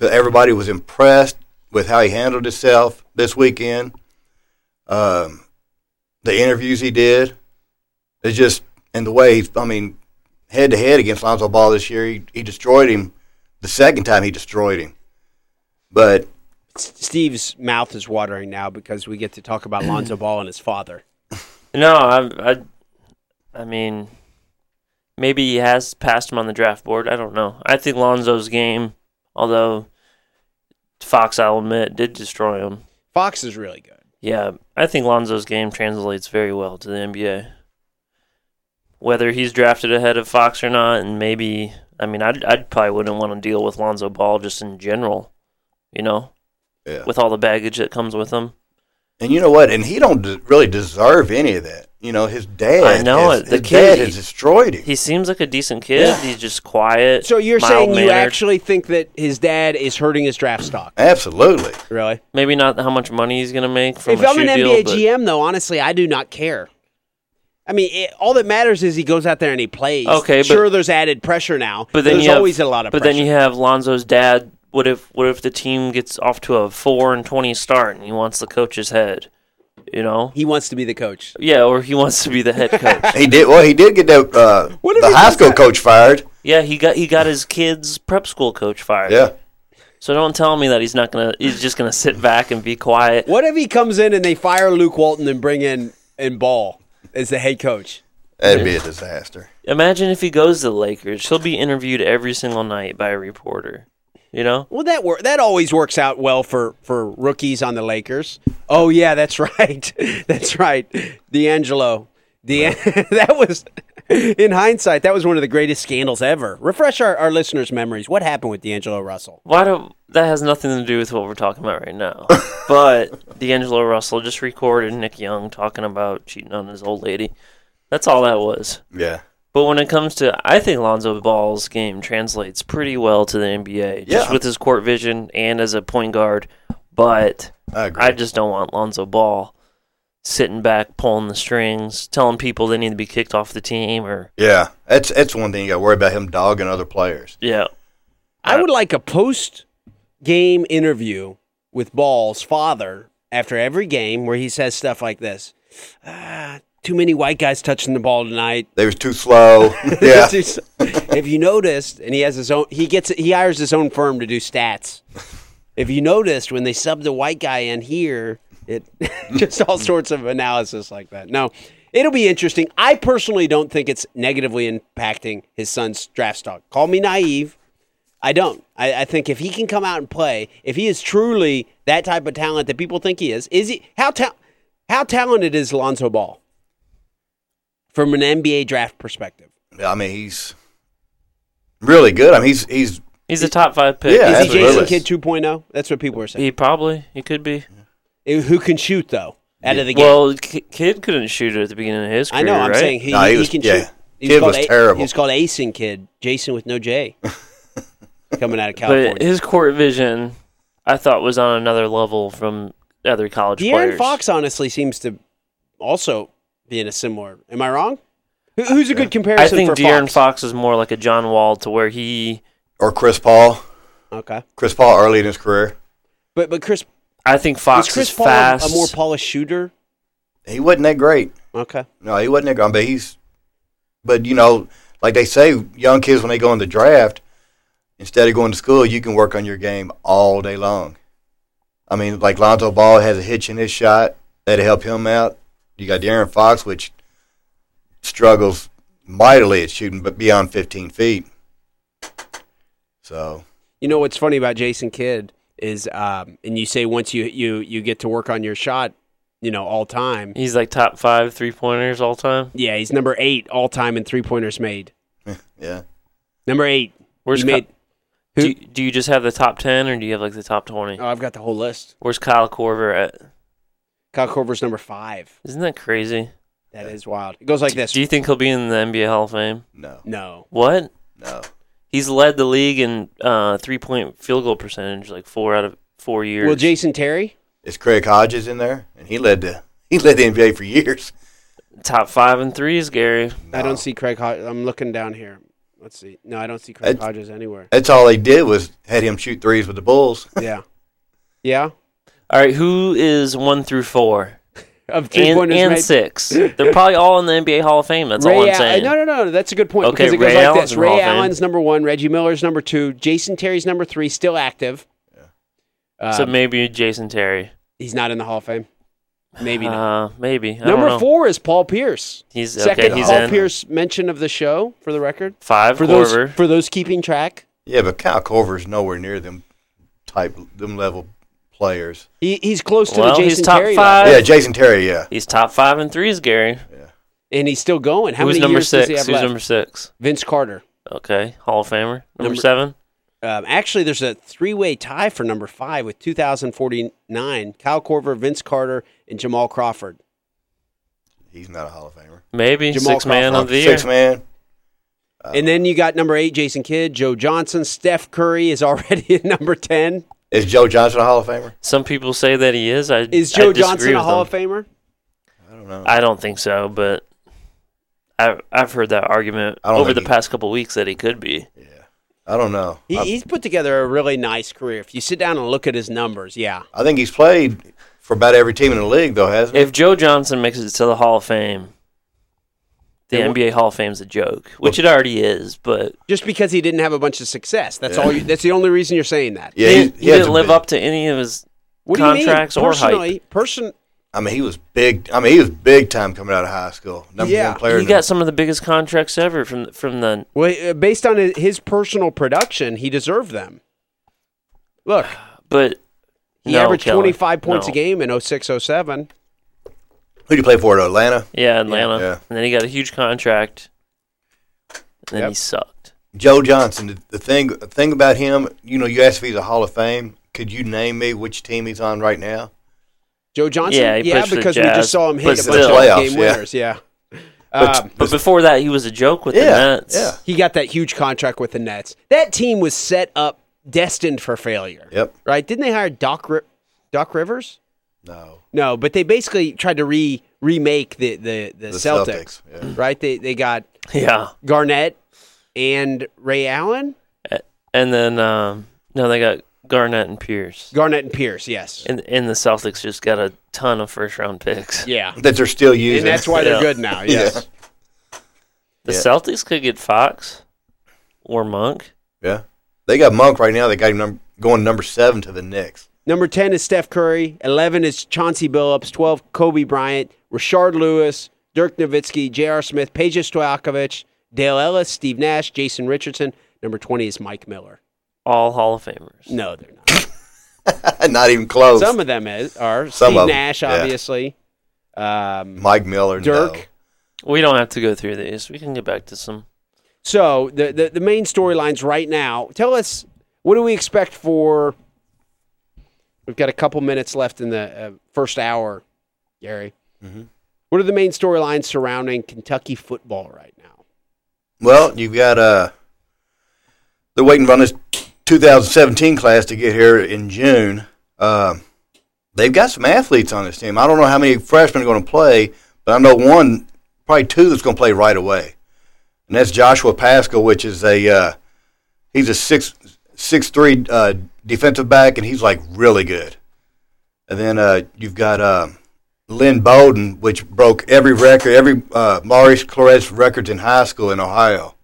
Everybody was impressed with how he handled himself this weekend. Um, the interviews he did, it's just and the way he's. I mean, head to head against Lonzo Ball this year, he, he destroyed him. The second time he destroyed him. But Steve's mouth is watering now because we get to talk about Lonzo Ball and his father. No, I, I, I mean, maybe he has passed him on the draft board. I don't know. I think Lonzo's game, although Fox, I'll admit, did destroy him. Fox is really good. Yeah, I think Lonzo's game translates very well to the NBA. Whether he's drafted ahead of Fox or not, and maybe, I mean, I'd, I'd probably wouldn't want to deal with Lonzo Ball just in general, you know, yeah. with all the baggage that comes with him. And you know what? And he don't really deserve any of that. You know, his dad. I know has, it. The his kid- dad has destroyed him. He seems like a decent kid. Yeah. He's just quiet. So you're saying you mild-mannered. actually think that his dad is hurting his draft stock? Absolutely. Really? maybe not how much money he's gonna make from If a I'm shoe an deal, NBA but GM, though, honestly, I do not care. I mean, it, all that matters is he goes out there and he plays. Okay, but- sure, there's added pressure now. but then there's you have, always a lot of But pressure. then you have Lonzo's dad. What if what if the team gets off to a four and twenty start and he wants the coach's head? You know? he wants to be the coach. Yeah, or he wants to be the head coach. He did. Well, he did get the uh, What the high school that? coach fired. yeah, he got he got his kid's prep school coach fired. Yeah. So don't tell me that he's not gonna he's just gonna sit back and be quiet. What if he comes in and they fire Luke Walton and bring in in Ball as the head coach? That'd be a disaster. Imagine if he goes to the Lakers. He'll be interviewed every single night by a reporter. You know? Well, that wor- that always works out well for for rookies on the Lakers. Oh yeah, that's right, that's right. D'Angelo, De- that was in hindsight that was one of the greatest scandals ever. Refresh our, our listeners' memories. What happened with D'Angelo Russell? Why do that has nothing to do with what we're talking about right now. but D'Angelo Russell just recorded Nick Young talking about cheating on his old lady. That's all that was. Yeah. But when it comes to, I think Lonzo Ball's game translates pretty well to the NBA, just Yeah. with his court vision and as a point guard. But I. I just don't want Lonzo Ball sitting back, pulling the strings, telling people they need to be kicked off the team, or yeah. That's that's one thing you got to worry about him dogging other players. yeah, I would like a post game interview with Ball's father after every game where he says stuff like this. Ah, too many white guys touching the ball tonight. They was too slow. yeah. if you noticed, and he has his own, he gets he hires his own firm to do stats. If you noticed when they subbed the white guy in here, it just all sorts of analysis like that. No, it'll be interesting. I personally don't think it's negatively impacting his son's draft stock. Call me naive. I don't. I, I think if he can come out and play, if he is truly that type of talent that people think he is, is he how ta- how talented is Lonzo Ball from an NBA draft perspective? I mean, he's really good. I mean, he's he's he's a top five pick. Yeah, Is he. Jason Kidd 2.0? That's what people are saying. He probably he could be. Eh, Who can shoot though out of the game? Well, K- Kidd couldn't shoot at the beginning of his career. I know. I'm right? saying he, No, he he was- can yeah. shoot. He Kidd called was A- terrible. He was called Ason Kidd, Jason with no J, coming out of California. But his court vision, I thought, was on another level from other college De'Aaron players. Fox honestly seems to also be in a similar. Am I wrong? Who, who's a good comparison? I think for De'Aaron Fox? Fox is more like a John Wall, to where he. or Chris Paul. Okay, Chris Paul early in his career, but but Chris I think Fox is Chris is Paul a- fast. a more polished shooter? he wasn't that great. Okay, No, he wasn't that great. But he's, but you know, like they say, young kids when they go in the draft, instead of going to school, you can work on your game all day long. I mean, like Lonzo Ball has a hitch in his shot that'll help him out. You got De'Aaron Fox, which struggles mightily at shooting, but beyond 15 feet. So you know what's funny about Jason Kidd is, um, and you say once you you you get to work on your shot, you know, all time. He's like top five three pointers all time. Yeah, he's number eight all time in three pointers made. yeah, Number eight. Where's he Ky- made? do, who- you, do you just have the top ten, or do you have like the top twenty? Oh, I've got the whole list. Where's Kyle Korver at? Kyle Korver's number five. Isn't that crazy? That is wild. It goes like this. Do you think he'll be in the NBA Hall of Fame? no, no. What? no. He's led the league in uh, three point field goal percentage, like four out of four years. Well, Jason Terry. Is Craig Hodges in there? And he led the he led the NBA for years. top five and threes, Gary. I don't see Craig. Hodges. I'm looking down here. Let's see. No, I don't see Craig It's- Hodges anywhere. That's all they did was had him shoot threes with the Bulls. Yeah. Yeah. All right, who is one through four Of three and, pointers and made. six? They're probably all in the NBA Hall of Fame. That's all Ray I'm Al- saying. no, no, no. That's a good point Okay, because it goes Ray like Allen's this: in Hall Ray Fame. Allen's number one, Reggie Miller's number two, Jason Terry's number three, still active. so Um, maybe Jason Terry. he's not in the Hall of Fame. Maybe not. Uh, maybe. I don't Number know. four is Paul Pierce. He's Second okay. He's Paul in. Pierce mention of the show for the record. Five. For Korver. those for those keeping track. Yeah, but Kyle Korver's nowhere near them type them level players. He, he's close to Well, the he's top Terry five. level, Yeah, Jason Terry. Yeah, He's top five in threes, Gary. Yeah, and he's still going. How Who's many number years six? does he have Who's left? number six? Vince Carter. Okay, Hall of Famer. Number, Number- seven. Um, actually, there's a three-way tie for number five with 2,049. Kyle Korver, Vince Carter, and Jamal Crawford. he's not a Hall of Famer. Maybe Jamal six man Crawford. of the year. Six man. and then you got number eight, Jason Kidd, Joe Johnson, Steph Curry is already at number 10. Is Joe Johnson a Hall of Famer? Some people say that he is. I Is Joe disagree Johnson a Hall them. of Famer? I don't know. I don't think so, but I've I've heard that argument over the he- past couple weeks that he could be. yeah, I don't know. He, I, he's put together a really nice career. If you sit down and look at his numbers, yeah. I think he's played for about every team in the league, though, hasn't he? If Joe Johnson makes it to the Hall of Fame, the Then NBA Hall of Fame's a joke, which it already is. But Just because he didn't have a bunch of success. That's Yeah. all. You, that's the only reason you're saying that. yeah, he, he's- didn't- he didn't live big- up to any of his. What Contracts do you mean? or hype. Personally, person. I mean, he was big. I mean, he was big time coming out of high school. Number Yeah, one player. He in got some of the biggest contracts ever from from the. Well, uh, based on his- his personal production, he deserved them. Look, But he no, averaged 25 points no. a game in 06 07. The, who do you play for? At Atlanta. Yeah, Atlanta, Yeah. and then he got a huge contract, and then Yep. he sucked. Joe Johnson. The, the thing, the thing about him, you know, you asked if he's a Hall of Fame. Could you name me which team he's on right now? Joe Johnson? Yeah, he plays for the because we just saw him hit a bunch still. of Playoffs, game winners. Yeah. But- Um, But before that, he was a joke with the Nets. yeah. he got that huge contract with the Nets. That team was set up, destined for failure. Yep. Right? Didn't they hire Doc, Ri- Doc Rivers? No. No, but they basically tried to re remake the, the, the, The Celtics. Celtics, yeah. Right? They, they got Yeah. Garnett and Ray Allen. And then um, no, they got Garnett and Pierce, Garnett and Pierce, yes. and and the Celtics just got a ton of first round picks. Yeah. That they're still using. And that's why they're Yeah. good now. Yes. Yeah. The Yeah. Celtics could get Fox or Monk. Yeah. They got Monk right now. They got him num- going number seven to the Knicks. Number 10 is Steph Curry. 11 is Chauncey Billups. 12, Kobe Bryant. Rashard Lewis. Dirk Nowitzki. J.R. Smith. Peja Stojakovic. Dale Ellis. Steve Nash. Jason Richardson. Number 20 is Mike Miller. All Hall of Famers. No, they're not. Not even close. Some of them is, are. Some Steve of 'em, Nash, yeah. obviously. Um, Mike Miller. Dirk. We don't have to go through these. We can get back to some. So the, the, the main storylines right now. Tell us, what do we expect for. We've got a couple minutes left in the uh, first hour, Gary. Mhm. What are the main storylines surrounding Kentucky football right now? Well, you've got uh, they're waiting on this 2017 class to get here in June. Um, they've got some athletes on this team. I don't know how many freshmen are going to play, but I know one, probably two, that's going to play right away, and that's Joshua Paschal, which is a uh, he's a six six three uh, defensive back, and he's like really good. And then uh, you've got um, Lynn Bowden, which broke every record, every uh, Maurice Clarett's records in high school in Ohio.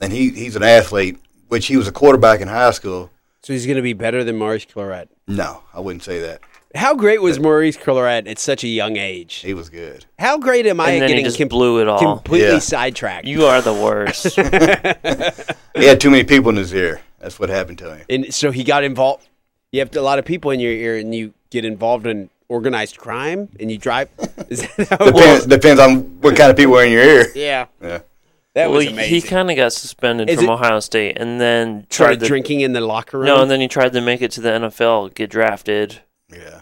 And he, he's an athlete, which he was a quarterback in high school. So he's going to be better than Maurice Clarett. No, I wouldn't say that. How great was Maurice Clarett at such a young age? He was good. How great am I And at then he getting just com- blew it all. completely Yeah. sidetracked? You are the worst. He had too many people in his ear. That's what happened to him. and so he got involved. You have a lot of people in your ear, and you get involved in organized crime, and you drive. Is that how it Depends, was? depends on what kind of people are in your ear. Yeah, Yeah. that well, was he kind of got suspended Is from it- Ohio State, and then Started tried to, drinking in the locker room. No, and then he tried to make it to the NFL, get drafted Yeah.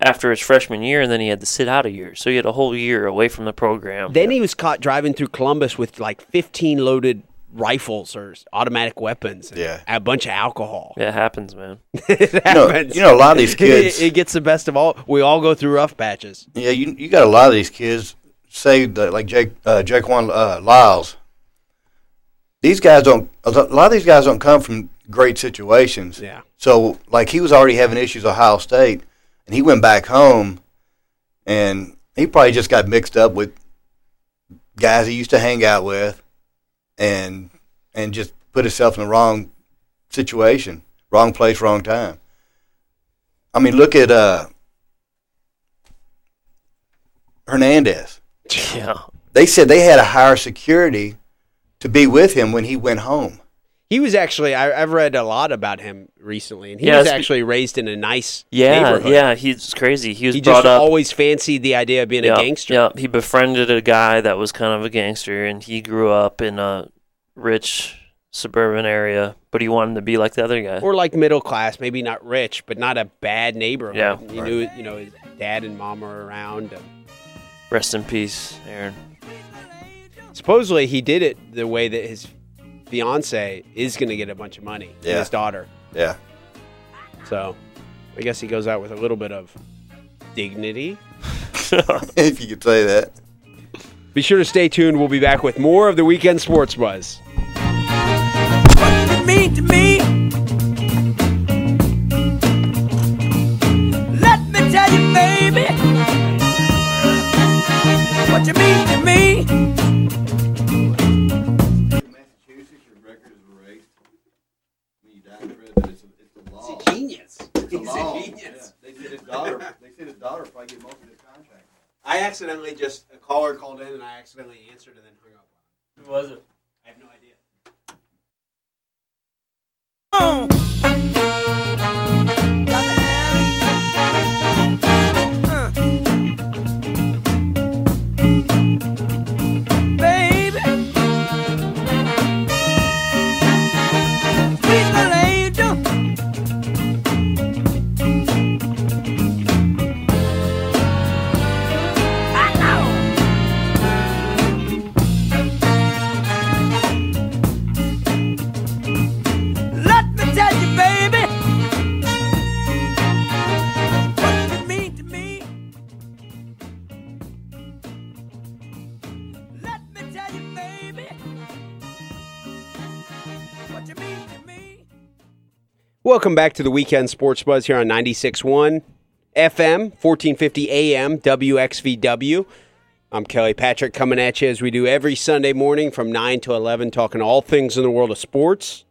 after his freshman year, and then he had to sit out a year. So he had a whole year away from the program. Then he was caught driving through Columbus with like 15 loaded rifles or automatic weapons. and Yeah. a bunch of alcohol. it happens, man. it know- happens. you know, a lot of these kids- it, it gets the best of all. We all go through rough patches. Yeah, you you got a lot of these kids, say that, like Jake uh, Jaquan uh, Lyles. These guys don't. A lot of these guys don't come from great situations. Yeah. So, like, he was already having issues at Ohio State, and he went back home, and he probably just got mixed up with guys he used to hang out with, and and just put himself in the wrong situation, wrong place, wrong time. I mean, look at uh, Hernandez. Yeah. They said they had a higher security to be with him when he went home. He was actually I, I've read a lot about him recently, and he Yeah, was actually raised in a nice Yeah, neighborhood. yeah, he's crazy. He was He brought just up. always fancied the idea of being yeah, a gangster. Yeah, he befriended a guy that was kind of a gangster, and he grew up in a rich suburban area, but he wanted to be like the other guy. Or like middle class, maybe not rich, but not a bad neighborhood. Yeah. he knew you know his dad and mom were around. Rest in peace, Aaron. Supposedly, he did it the way that his fiance is going to get a bunch of money. Yeah. his daughter. Yeah. So, I guess he goes out with a little bit of dignity. if you could say that. Be sure to stay tuned. We'll be back with more of the weekend sports buzz. What does it mean to me? Let me tell you, baby. What you mean to me? They said his daughter. They said his daughter probably get most of his contract. I accidentally just a caller called in and I accidentally answered and then hung up. Who was it? I have no idea. Oh. Welcome back to the weekend sports buzz here on 96.1 FM, 1450 AM, WXVW. I'm Kelly Patrick coming at you as we do every Sunday morning from 9 to 11, talking all things in the world of sports.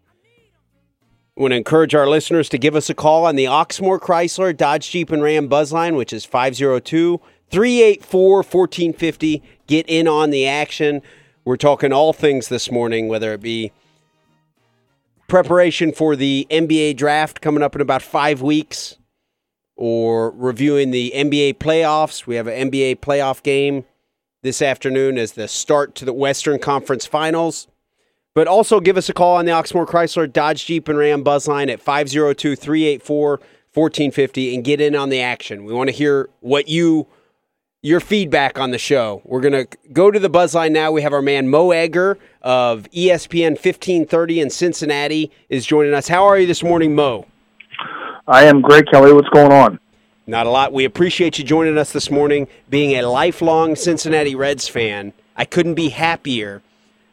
I want to encourage our listeners to give us a call on the Oxmoor Chrysler Dodge Jeep and Ram Buzz line, which is 502 384 1450. Get in on the action. We're talking all things this morning, whether it be preparation for the NBA draft coming up in about five weeks, or reviewing the NBA playoffs. We have an NBA playoff game this afternoon as the start to the Western Conference Finals. But also give us a call on the Oxmoor Chrysler Dodge Jeep and Ram Buzz line at 502 384 1450 and get in on the action. We want to hear what you your feedback on the show. We're going to go to the buzz line now. We have our man Mo Egger of ESPN 1530 in Cincinnati is joining us. How are you this morning, Mo? I am great, Kelly. What's going on? Not a lot. We appreciate you joining us this morning. Being a lifelong Cincinnati Reds fan, I couldn't be happier.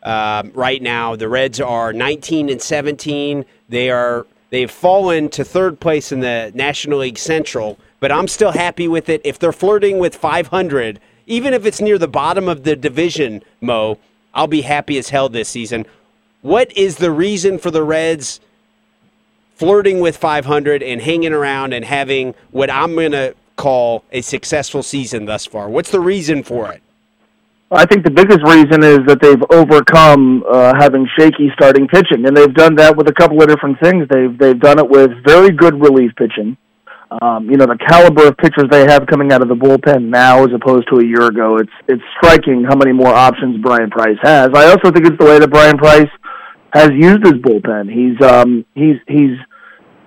Um, right now, the Reds are 19 and 17. They are they've fallen to third place in the National League Central, but I'm still happy with it. If they're flirting with 500, even if it's near the bottom of the division, Mo, I'll be happy as hell this season. What is the reason for the Reds flirting with 500 and hanging around and having what I'm going to call a successful season thus far? What's the reason for it? I think the biggest reason is that they've overcome uh, having shaky starting pitching, and they've done that with a couple of different things. They've they've done it with very good relief pitching. Um, you know, the caliber of pitchers they have coming out of the bullpen now, as opposed to a year ago, it's it's striking how many more options Bryan Price has. I also think it's the way that Bryan Price has used his bullpen. He's um, he's he's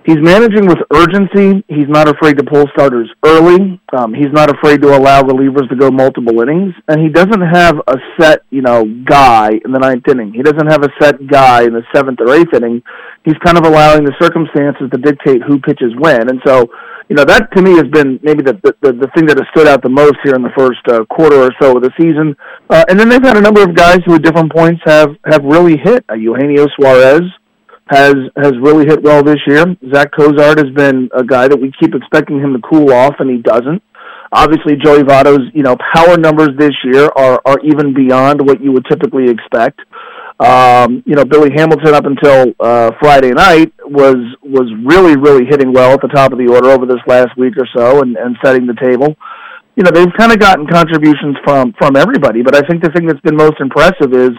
He's managing with urgency. He's not afraid to pull starters early. Um, he's not afraid to allow relievers to go multiple innings, and he doesn't have a set, you know, guy in the ninth inning. He doesn't have a set guy in the seventh or eighth inning. He's kind of allowing the circumstances to dictate who pitches when, and so, you know, that to me has been maybe the the, the thing that has stood out the most here in the first uh, quarter or so of the season. Uh, and then they've had a number of guys who at different points have have really hit. Uh, Eugenio Suarez has has really hit well this year. Zach Cozart has been a guy that we keep expecting him to cool off, and he doesn't. Obviously, Joey Votto's you know power numbers this year are are even beyond what you would typically expect. Um, you know, Billy Hamilton up until uh, Friday night was was really really hitting well at the top of the order over this last week or so and, and setting the table. You know, they've kind of gotten contributions from from everybody, but I think the thing that's been most impressive is,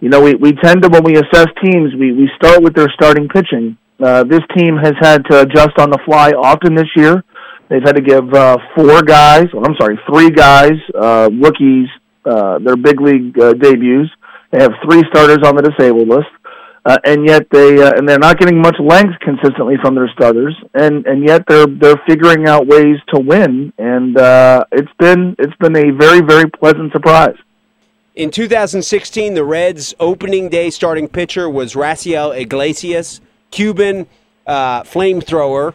you know, we we tend to when we assess teams, we we start with their starting pitching. Uh, this team has had to adjust on the fly often this year. They've had to give uh, four guys, well, I'm sorry, three guys, uh, rookies, uh, their big league uh, debuts. They have three starters on the disabled list, uh, and yet they uh, and they're not getting much length consistently from their starters, and and yet they're they're figuring out ways to win, and uh, it's been it's been a very very pleasant surprise. In 2016, the Reds' opening day starting pitcher was Raisel Iglesias, Cuban uh, flamethrower,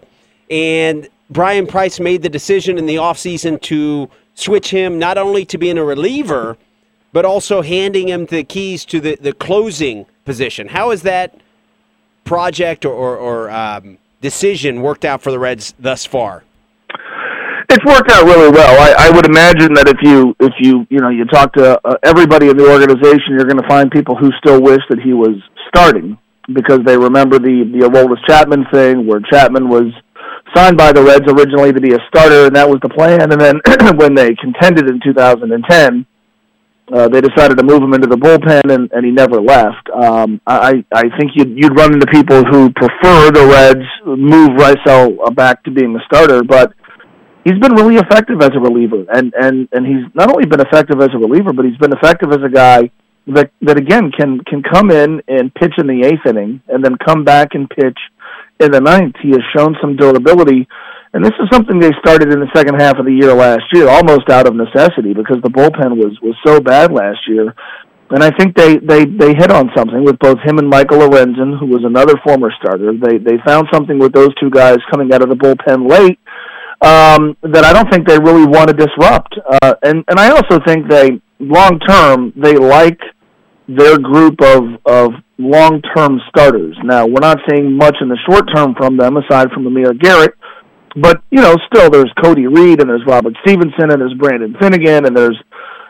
and Bryan Price made the decision in the offseason to switch him not only to being a reliever, but also handing him the keys to the, the closing position. How has that project or, or, or um, decision worked out for the Reds thus far? It's worked out really well. I, I would imagine that if you if you you know you talk to uh, everybody in the organization, you're going to find people who still wish that he was starting because they remember the the Aroldis Chapman thing, where Chapman was signed by the Reds originally to be a starter, and that was the plan. And then when they contended in 2010, uh, they decided to move him into the bullpen, and, and he never left. Um, I I think you'd you'd run into people who prefer the Reds move Raisel back to being the starter, but he's been really effective as a reliever, and and and he's not only been effective as a reliever, but he's been effective as a guy that that again can can come in and pitch in the eighth inning, and then come back and pitch in the ninth. He has shown some durability and this is something they started in the second half of the year last year, almost out of necessity because the bullpen was was so bad last year. And I think they they they hit on something with both him and Michael Lorenzen, who was another former starter. They they found something with those two guys coming out of the bullpen late um, that I don't think they really want to disrupt. Uh, and and I also think they long term they like their group of of long term starters. Now we're not seeing much in the short term from them aside from Amir Garrett but you know, still there's Cody Reed and there's Robert Stephenson and there's Brandon Finnegan and there's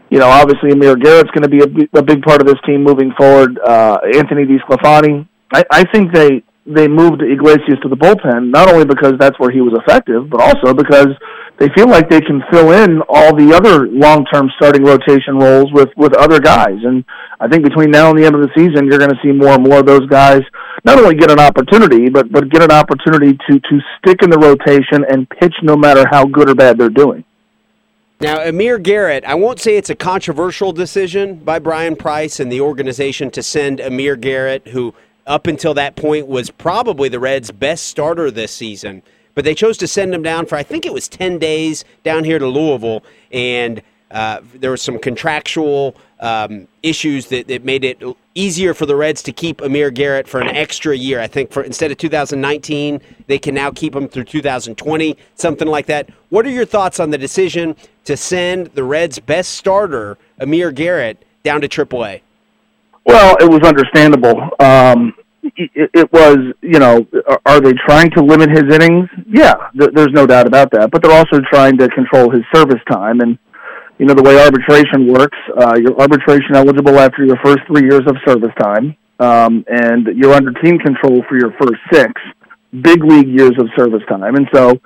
you know obviously Amir Garrett's going to be a, a big part of this team moving forward. Uh, Anthony DeSclafani. I, I think they they moved Iglesias to the bullpen not only because that's where he was effective, but also because they feel like they can fill in all the other long-term starting rotation roles with with other guys. And I think between now and the end of the season, you're going to see more and more of those guys not only get an opportunity, but but get an opportunity to to stick in the rotation and pitch no matter how good or bad they're doing. Now, Amir Garrett, I won't say it's a controversial decision by Bryan Price and the organization to send Amir Garrett, who up until that point was probably the Reds' best starter this season but they chose to send him down for I think it was ten days down here to Louisville, and uh, there were some contractual um, issues that, that made it easier for the Reds to keep Amir Garrett for an extra year. I think for instead of 2019, they can now keep him through 2020, something like that. What are your thoughts on the decision to send the Reds' best starter, Amir Garrett, down to AAA? Well, it was understandable. Um, it, was, you know, are they trying to limit his innings? Yeah, th- there's no doubt about that. But they're also trying to control his service time. And, you know, the way arbitration works, uh, you're arbitration eligible after your first three years of service time, um, and you're under team control for your first six big league years of service time. And so,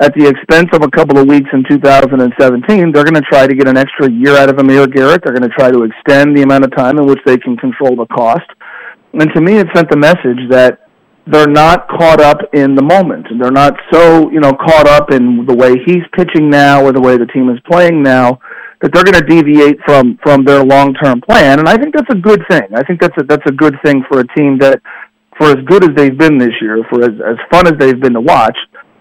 at the expense of a couple of weeks in 2017, they're going to try to get an extra year out of Amir Garrett. They're going to try to extend the amount of time in which they can control the cost. And to me, it sent the message that they're not caught up in the moment. They're not so, you know, caught up in the way he's pitching now or the way the team is playing now that they're going to deviate from from their long-term plan. And I think that's a good thing. I think that's a that's a good thing for a team that, for as good as they've been this year, for as as fun as they've been to watch.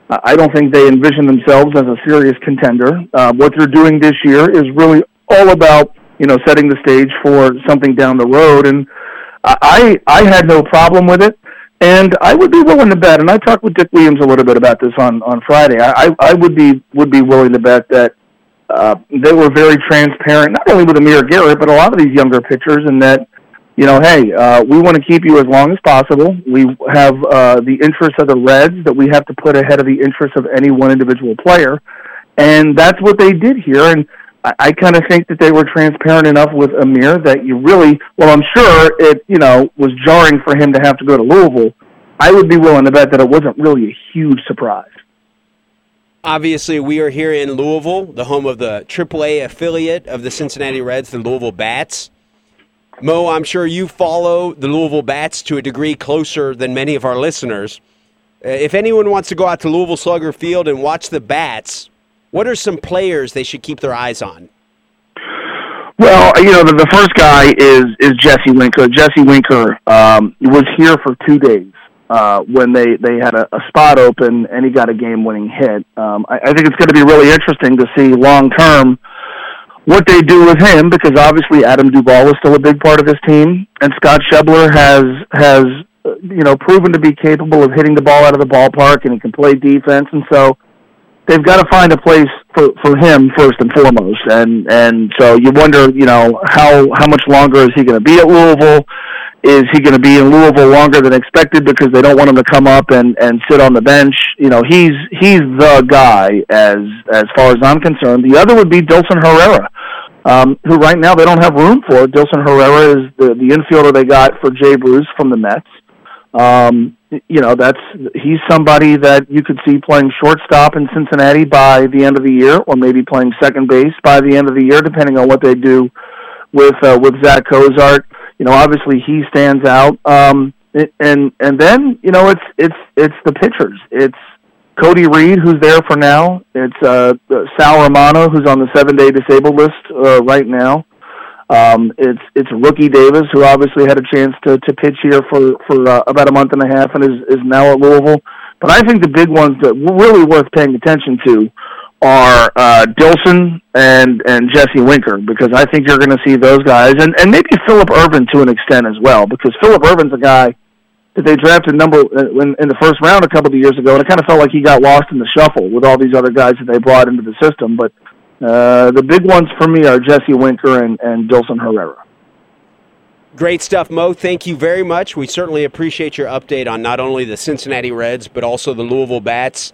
I don't think they envision themselves as a serious contender. Uh, what they're doing this year is really all about you know setting the stage for something down the road and I I had no problem with it, and I would be willing to bet. And I talked with Dick Williams a little bit about this on on Friday. I I would be would be willing to bet that uh, they were very transparent, not only with Amir Garrett, but a lot of these younger pitchers, and that you know, hey, uh, we want to keep you as long as possible. We have uh, the interests of the Reds that we have to put ahead of the interests of any one individual player, and that's what they did here. And I, I kind of think that they were transparent enough with Amir that you really, well, I'm sure it, you know, was jarring for him to have to go to Louisville. I would be willing to bet that it wasn't really a huge surprise. Obviously, we are here in Louisville, the home of the AAA affiliate of the Cincinnati Reds, the Louisville Bats. Mo, I'm sure you follow the Louisville Bats to a degree closer than many of our listeners. Uh, If anyone wants to go out to Louisville Slugger Field and watch the Bats, what are some players they should keep their eyes on? Well, you know, the, the first guy is is Jesse Winker. Jesse Winker um, was here for two days uh, when they they had a, a spot open, and he got a game winning hit. Um, I, I think it's going to be really interesting to see long term what they do with him because obviously Adam Duvall is still a big part of this team, and Scott Schebler has has uh, you know proven to be capable of hitting the ball out of the ballpark, and he can play defense, and so they've got to find a place for for him first and foremost, and and so you wonder, you know, how how much longer is he going to be at Louisville? Is he going to be in Louisville longer than expected because they don't want him to come up and and sit on the bench? You know, he's he's the guy as as far as I'm concerned. The other would be Dilson Herrera, um, who right now they don't have room for. Dilson Herrera is the the infielder they got for Jay Bruce from the Mets. Um, you know, that's he's somebody that you could see playing shortstop in Cincinnati by the end of the year, or maybe playing second base by the end of the year, depending on what they do with uh, with Zack Cozart. You know, obviously he stands out. Um, and and then you know it's it's it's the pitchers. It's Cody Reed who's there for now. It's uh, Sal Romano who's on the seven day disabled list uh, right now. Um, it's it's Rookie Davis, who obviously had a chance to, to pitch here for for uh, about a month and a half, and is is now at Louisville. But I think the big ones that really worth paying attention to are uh, Dilson and and Jesse Winker, because I think you're going to see those guys, and and maybe Phillip Ervin to an extent as well, because Phillip Ervin's a guy that they drafted number uh, in, in the first round a couple of years ago, and it kind of felt like he got lost in the shuffle with all these other guys that they brought into the system, but. Uh, the big ones for me are Jesse Winker and, and Dilson Herrera. Great stuff, Mo. Thank you very much. We certainly appreciate your update on not only the Cincinnati Reds, but also the Louisville Bats.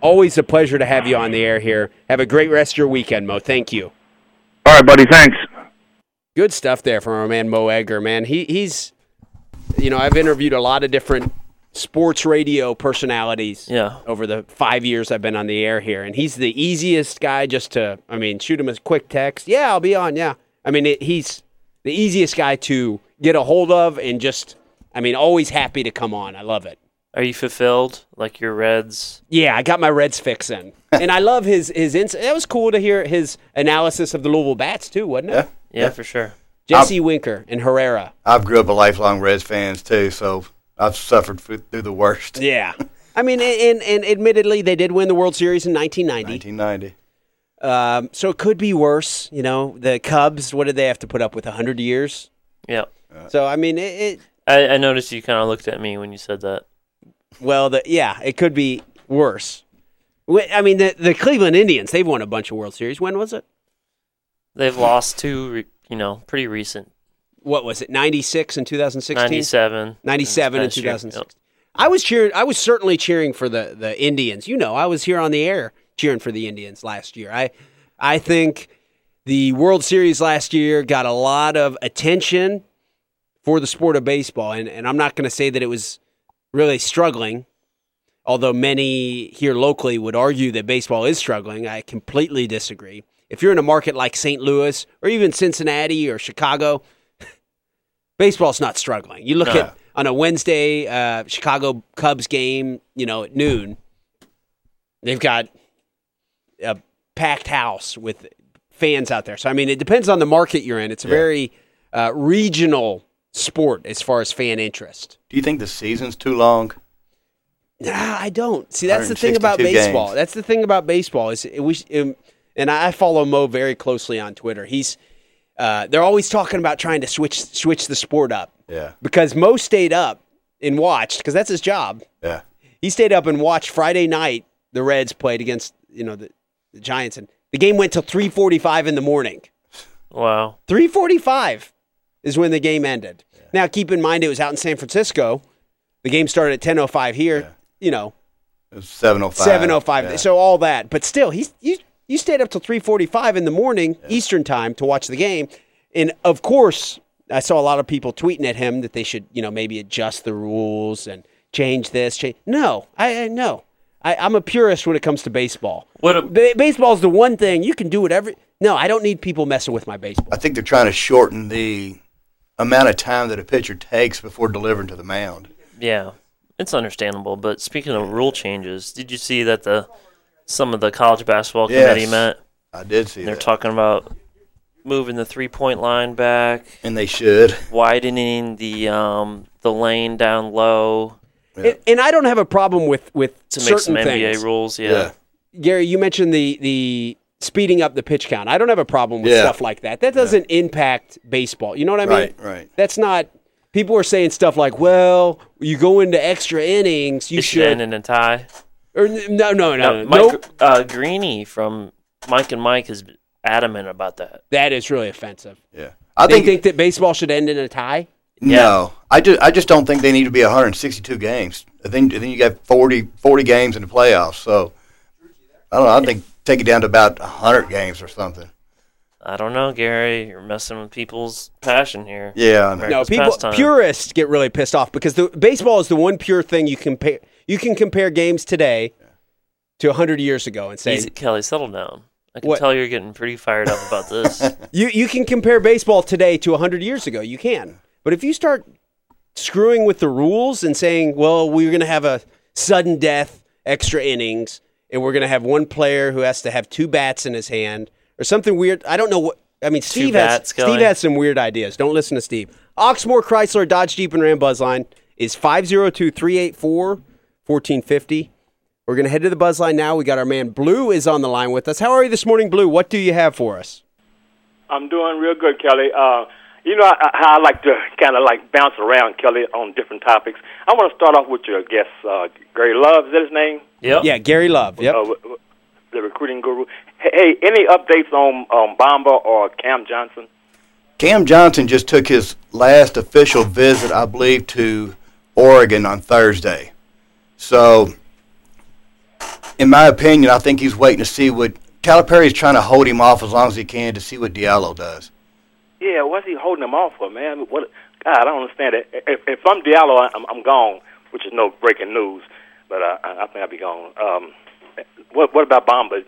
Always a pleasure to have you on the air here. Have a great rest of your weekend, Mo. Thank you. All right, buddy. Thanks. Good stuff there from our man Mo Egger. Man, he he's, you know, I've interviewed a lot of different sports radio personalities. Yeah. Over the five years I've been on the air here, and he's the easiest guy just to, I mean, shoot him a quick text. Yeah, I'll be on. Yeah. I mean, it, he's the easiest guy to get a hold of, and just, I mean, always happy to come on. I love it. Are you fulfilled? Like your Reds? Yeah, I got my Reds fix in, and I love his his. Ins- that was cool to hear his analysis of the Louisville Bats too, wasn't it? Yeah. Yeah, for sure. Jesse Winker and Herrera. I've grew up a lifelong Reds fans too, so I've suffered through the worst. Yeah. I mean, and, and admittedly, they did win the World Series in 1990. 1990. Um, so it could be worse. You know, the Cubs, what did they have to put up with? 100 years? Yeah. So, I mean, it, it I, I noticed you kind of looked at me when you said that. well, the, yeah, it could be worse. I mean, the, the Cleveland Indians, they've won a bunch of World Series. When was it? They've lost two, you know, pretty recent. What was it? 96 and 2016? 97. 97 and Last year. 2006. I was cheering. I was certainly cheering for the the Indians. You know, I was here on the air cheering for the Indians last year. I I think the World Series last year got a lot of attention for the sport of baseball, and and I'm not going to say that it was really struggling. Although many here locally would argue that baseball is struggling, I completely disagree. If you're in a market like St. Louis or even Cincinnati or Chicago, baseball's not struggling. You look No. at on a Wednesday uh, Chicago Cubs game, you know, at noon, they've got a packed house with fans out there. So I mean, it depends on the market you're in. It's a very uh, regional sport as far as fan interest. Do you think the season's too long? Nah, I don't. See, that's the thing about baseball. games. That's the thing about baseball is it, we um, and I follow Mo very closely on Twitter. He's uh, they're always talking about trying to switch switch the sport up Yeah. because Mo stayed up and watched because that's his job. Yeah. He stayed up and watched Friday night. The Reds played against you know the, the Giants, and the game went till three forty five in the morning. Wow. Three forty five is when the game ended. Now keep in mind it was out in San Francisco. The game started at ten oh five here. You know It was 705. seven oh five. So all that, but still, he's you You stayed up till 3:45 in the morning Eastern time to watch the game, and of course, I saw a lot of people tweeting at him that they should, you know, maybe adjust the rules and change this. Change. No, I, I no. I, I'm a purist when it comes to baseball. What a- Ba- baseball is the one thing you can do whatever. No, I don't need people messing with my baseball. I think they're trying to shorten the amount of time that a pitcher takes before delivering to the mound. Yeah, it's understandable. But speaking of rule changes, did you see that the some of the college basketball Yes. committee met? I did see They're that, talking about moving the three point line back, and they should. widening the um, the lane down low And, and I don't have a problem with with to make certain some NBA things. rules. Yeah. Yeah. Gary, you mentioned the the speeding up the pitch count. I don't have a problem with Yeah. stuff like that. That doesn't impact baseball. You know what I mean? Right, right. That's not. People are saying stuff like, "Well, you go into extra innings, you It should should." end in a tie. Or no, no, no, No, no. Mike Nope. uh, Greeny from Mike and Mike is adamant about that. That is really offensive. Yeah. I They think, think that baseball should end in a tie. no. I just I just don't think they need to be 162 games. I think then you got 40, 40 games in the playoffs. So I don't know. I think take it down to about 100 games or something. I don't know, Gary. You're messing with people's passion here. Yeah. I know. No, people pastime. purists get really pissed off because the baseball is the one pure thing you compare. You can compare games today to 100 years ago and say Easy, Kelly, settle down. I can What? tell you're getting pretty fired up about this. You you can compare baseball today to 100 years ago. You can. But if you start screwing with the rules and saying, "Well, we're going to have a sudden death extra innings and we're going to have one player who has to have two bats in his hand or something weird." I don't know what I mean, Steve bats, has. Steve has some weird ideas. Don't listen to Steve. Oxmoor Chrysler Dodge Jeep and Ram Buzzline is 502-384-1450. We're going to head to the Buzzline now. We got our man Blue is on the line with us. How are you this morning, Blue? What do you have for us? I'm doing real good, Kelly. Uh, you know I- how I like to kind of like bounce around, Kelly, on different topics. I want to start off with your guest, uh, Gary Love. Is that his name? yep. Yeah, Gary Love. Yep. Uh, w- w- the recruiting guru. Hey, hey, any updates on um, Bamba or Cam Johnson? Cam Johnson just took his last official visit, I believe, to Oregon on Thursday. So, in my opinion, I think he's waiting to see what Calipari's trying to hold him off as long as he can to see what Diallo does. Yeah, what's he holding him off for, man? What? God, I don't understand it. If, if I'm Diallo, I'm, I'm gone, which is no breaking news, but uh, I I think I'll be gone. Um, what What about Bamba?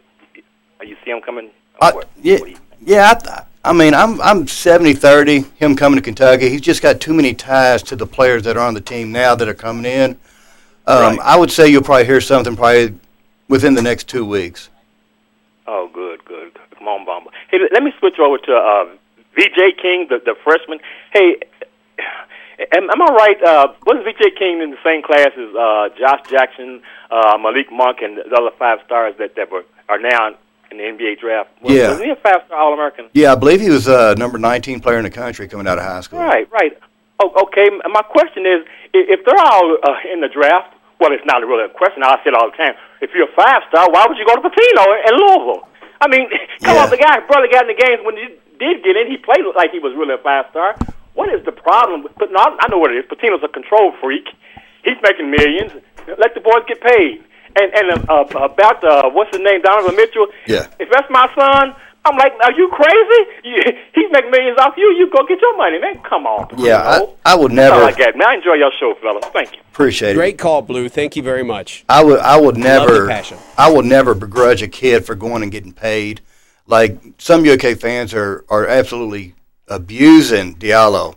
You see him coming? I, What- yeah, what yeah. I, th- I mean, I'm I'm 70-30, Him coming to Kentucky, he's just got too many ties to the players that are on the team now that are coming in. Um, Right. I would say you'll probably hear something probably within the next two weeks. Oh, good, good. Come on, Bamba. Hey, let- me switch over to uh, VJ King, the, the freshman. Hey, am, am I right? Uh, wasn't VJ King in the same class as uh, Josh Jackson, uh, Malik Monk, and the other five stars that, that were are now in the NBA draft? Was, Yeah. Wasn't he a five star All American? Yeah, I believe he was uh, number 19 player in the country coming out of high school. Right, right. Oh, okay. My question is, if they're all uh, in the draft, well, it's not really a question. I say it all the time. If you're a five star, why would you go to Pitino in Louisville? I mean, come Yeah. on, the guy brother got in the games when he did get in. He played like he was really a five star. What is the problem? with But no, I know what it is. Pitino's a control freak. He's making millions. Let the boys get paid. And and uh, about uh, what's his name, Donovan Mitchell. Yeah. If that's my son, I'm like, are you crazy? You, he's making millions off you. You go get your money, man. Come on. Yeah, I, Pitino. I would Something never like that, man. I enjoy your show, fellas. Thank you. appreciate it. Great call, Blue. Thank you very much. I would I would the never passion. I would never begrudge a kid for going and getting paid. Like some UK fans are are absolutely abusing Diallo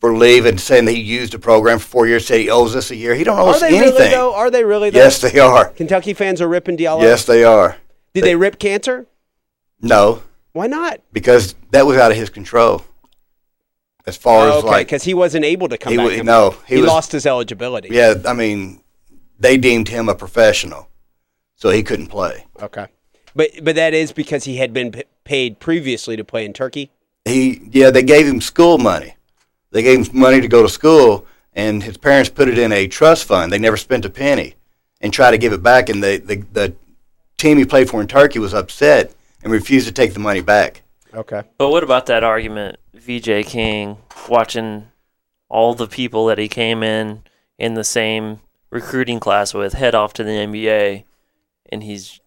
for leaving, saying that he used the program for four years, say he owes us a year. He don't owe Are us they anything. really though? Are they really though? yes, they are. Kentucky fans are ripping Diallo. Yes, they are. Did they rip Kanter? No, Why not? because that was out of his control. As far Oh, as okay, like, because he wasn't able to come He back. no, he, he was- lost his eligibility. yeah, I mean, they deemed him a professional, so he couldn't play. Okay. But but that is because he had been p- paid previously to play in Turkey. he yeah they gave him school money they gave him money to go to school and his parents put it in a trust fund they never spent a penny and tried to give it back and the, the, the team he played for in turkey was upset and refused to take the money back Okay. But what about that argument, VJ King, watching all the people that he came in in the same recruiting class with head off to the NBA, and he's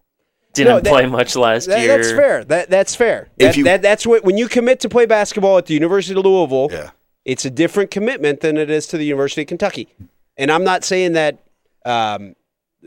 didn't No, that- play much last That- year. that's fair. That that's fair. If That, you- that, that's what when you commit to play basketball at the University of Louisville, Yeah. it's a different commitment than it is to the University of Kentucky. And I'm not saying that um,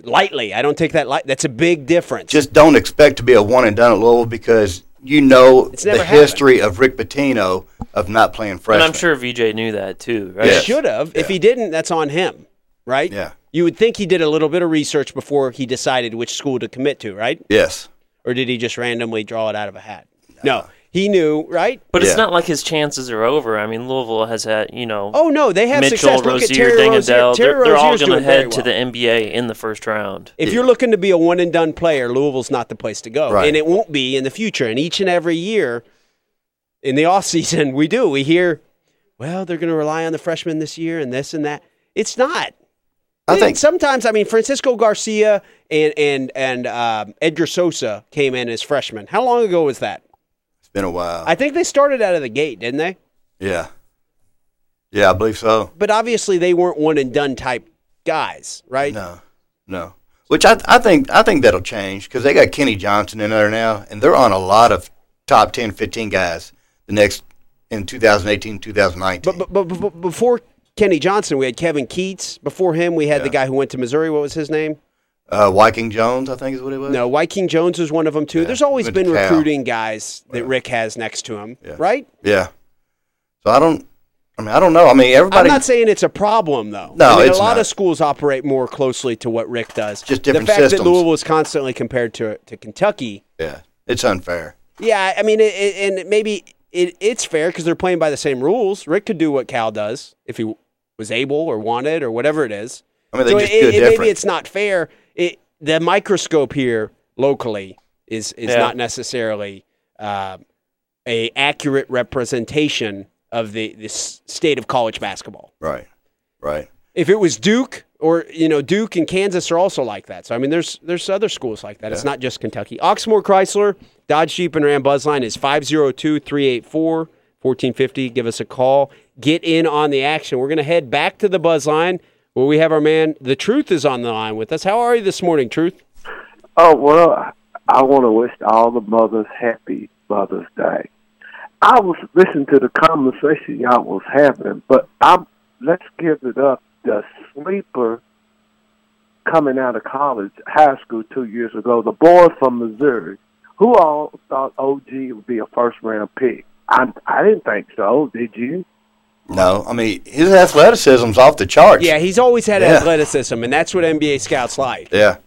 lightly. I don't take that light. That's a big difference. Just don't expect to be a one and done at Louisville because you know It's the never happened. history of Rick Pitino of not playing And. I'm sure VJ knew that too, right? He should have. If he didn't, that's on him, right? Yeah. You would think he did a little bit of research before he decided which school to commit to, right? Yes. Or did he just randomly draw it out of a hat? No, he knew, right? But Yeah. it's not like his chances are over. I mean, Louisville has had, you know, Oh no, they have Mitchell, success. Look at Rozier, Terry Rozier. Deng Adel. Terry They're, they're all Rozier's going to doing very head to the NBA in the first round. If you're looking to be a one and done player, Louisville's not the place to go. Right. And it won't be in the future. And each and every year in the off season, we do. We hear, well, they're going to rely on the freshmen this year and this and that. It's not. I And think sometimes, I mean, Francisco Garcia and and and um, Edgar Sosa came in as freshmen. How long ago was that? It's been a while. I think they started out of the gate, didn't they? yeah. Yeah, I believe so. But obviously, they weren't one and done type guys, right? No, no. Which I, I think I think that'll change because they got Kenny Johnson in there now, and they're on a lot of top 10, 15 guys the next in 2018, 2019. But, but, but, but before Kenny Johnson, we had Kevin Keatts. Before him, we had the guy who went to Missouri. What was his name? Uh, Wyking Jones, I think is what it was. No, Wyking Jones was one of them too. Yeah, There's always been recruiting guys that Rick has next to him, Yeah. right? Yeah. So I don't. I mean, I don't know. I mean, everybody. I'm not saying it's a problem though. No, I mean, it's a lot not. of schools operate more closely to what Rick does. Just different The fact systems. that Louisville is constantly compared to to Kentucky. yeah, it's unfair. Yeah, I mean, it, it, and maybe it, it's fair because they're playing by the same rules. Rick could do what Cal does if he was able or wanted or whatever it is. I mean, they So just do it it- different. maybe it's not fair. It, the microscope here locally is is Yeah. not necessarily uh, a accurate representation of the the state of college basketball. right. Right. If it was Duke or you know Duke and Kansas are also like that. So I mean, there's there's other schools like that. It's not just Kentucky. Oxmoor Chrysler Dodge Jeep and Ram Buzzline is 502-384-1450. Give us a call. Get in on the action. We're going to head back to the Buzzline where we have our man. The Truth is on the line with us. How are you this morning, Truth? Oh well, I want to wish all the mothers happy Mother's Day. I was listening to the conversation y'all was having, but I'm let's give it up. The sleeper coming out of college, high school two years ago, the boy from Missouri, who all thought OG would be a first round pick. I I didn't think so. Did you? No, I mean his athleticism's off the charts. Yeah, he's always had Yeah. athleticism, and that's what NBA scouts like. Yeah.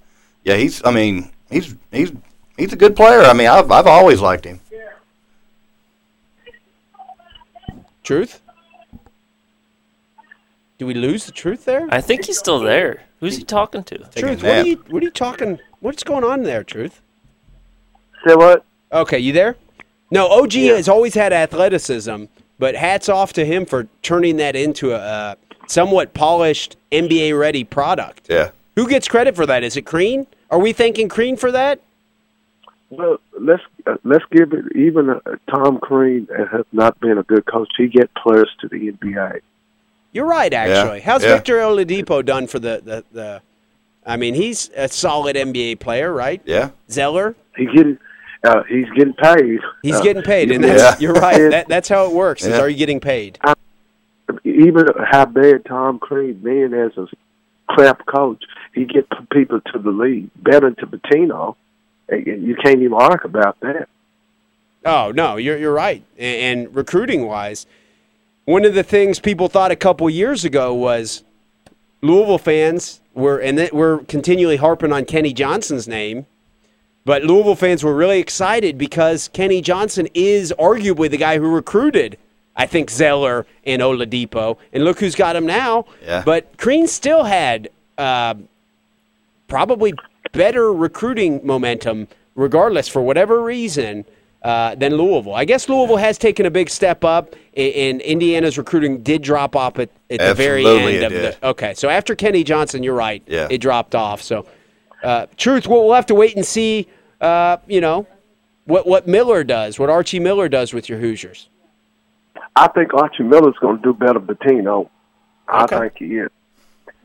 Yeah. He's. I mean, he's he's he's a good player. I mean, I've I've always liked him. Truth? Do we lose the truth there? I think he's still there. Who's he talking to? Truth, what are you what are you talking? What's going on there, Truth? Say what? Okay, you there? No, OG has always had athleticism, but hats off to him for turning that into a uh, somewhat polished NBA ready product. Yeah. Who gets credit for that? Is it Crean? Are we thanking Crean for that? Well, let's uh, let's give it. Even uh, Tom Crean has not been a good coach. He get players to the NBA. You're right, actually. Yeah. How's yeah. Victor Oladipo done for the, the, the I mean, he's a solid NBA player, right? Yeah. Zeller, He getting uh, he's getting paid. he's Uh, getting paid, and that's Yeah. you're right. That, that's how it works. Is are you getting paid? even how bad Tom Crean being as a crap coach, he get people to the league better to Pitino. You can't even argue about that. Oh no, you're you're right. And, and recruiting wise, one of the things people thought a couple years ago was Louisville fans were, and that we're continually harping on Kenny Johnson's name, but Louisville fans were really excited because Kenny Johnson is arguably the guy who recruited. I think Zeller and Oladipo, and look who's got him now. Yeah. But Crean still had uh, probably better recruiting momentum, regardless for whatever reason, uh, than Louisville. I guess Louisville has taken a big step up, and, and Indiana's recruiting did drop off at, at the very end of did. the. Okay, so after Kenny Johnson, you're right. Yeah. it dropped off. So, uh, truth, we'll, we'll have to wait and see. Uh, you know, what what Miller does, what Archie Miller does with your Hoosiers. I think Archie Miller's going to do better Pitino. I Okay. think he is.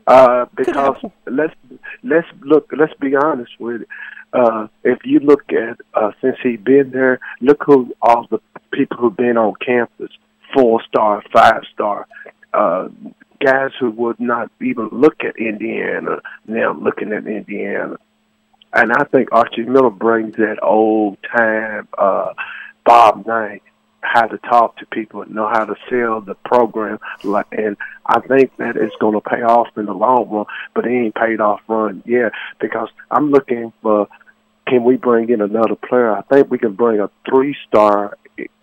Uh, because let's let's look. Let's be honest with it. Uh, if you look at uh, since he's been there, look who all the people who've been on campus, four star, five star, uh, guys who would not even look at Indiana now looking at Indiana. And I think Archie Miller brings that old time uh, Bob Knight how to talk to people know how to sell the program. And I think that it's going to pay off in the long run, but it ain't paid off run yet because I'm looking for can we bring in another player? I think we can bring a three star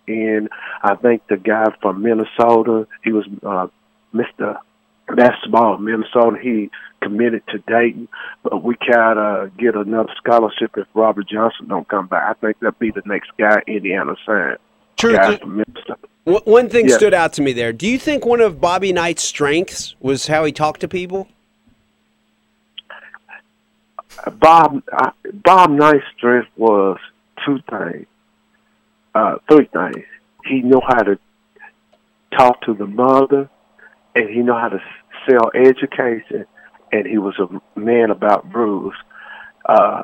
in. I think the guy from Minnesota, he was uh, Mr. Basketball in Minnesota. He committed to Dayton, but we gotta get another scholarship if Robert Johnson don't come back. I think that'd be the next guy Indiana signed. Truth, Guy from Minnesota. One- thing Yeah. stood out to me there. Do you think one of Bobby Knight's strengths was how he talked to people? Bob Bob Knight's strength was two things, uh, three things. He knew how to talk to the mother, and he knew how to sell education, and he was a man about rules. Uh,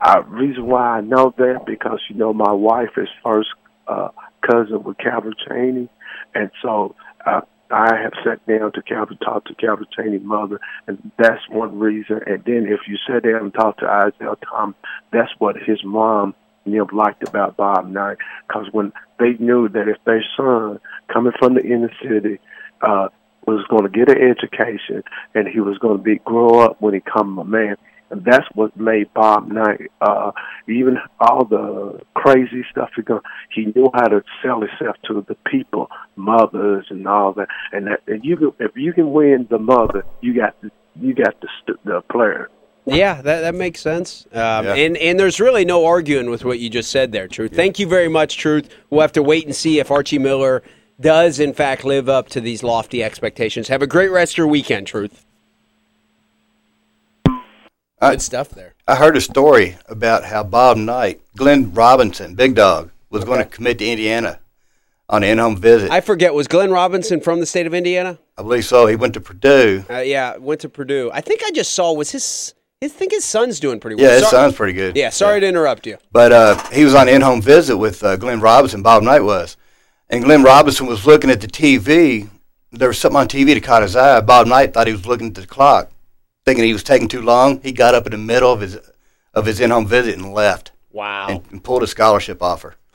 uh, reason why I know that because you know my wife is first uh, cousin with Calbert Cheaney, and so uh, I have sat down to Calvin, talk to Calbert Cheaney's mother, and that's one reason. And then if you sit down and talk to Isaiah Tom, that's what his mom know, liked about Bob Knight, because when they knew that if their son coming from the inner city uh, was going to get an education and he was going to be grow up when he come a man. And that's what made Bob Knight, uh, even all the crazy stuff he go, he knew how to sell himself to the people, mothers and all that. And that, and you can, if you can win the mother, you got the, you got the, st- the player. Yeah, that, that makes sense. Um, Yeah. and, and there's really no arguing with what you just said there, Truth. Thank you very much, Truth. We'll have to wait and see if Archie Miller does, in fact, live up to these lofty expectations. Have a great rest of your weekend, Truth. I- Good stuff there. I heard a story about how Bob Knight, Glenn Robinson, Big Dog, was going to commit to Indiana on an in-home visit. I forget, was Glenn Robinson from the state of Indiana? I believe so. He went to Purdue. Uh, yeah, went to Purdue. I think I just saw was his. I think his son's doing pretty well. Yeah, his Sor- son's pretty good. Yeah, sorry to interrupt you. But uh, he was on an in-home visit with uh, Glenn Robinson. Bob Knight was, and Glenn Robinson was looking at the TV. There was something on TV that caught his eye. Bob Knight thought he was looking at the clock, thinking he was taking too long. He got up in the middle of his of his in-home visit and left, Wow. and, and pulled a scholarship offer.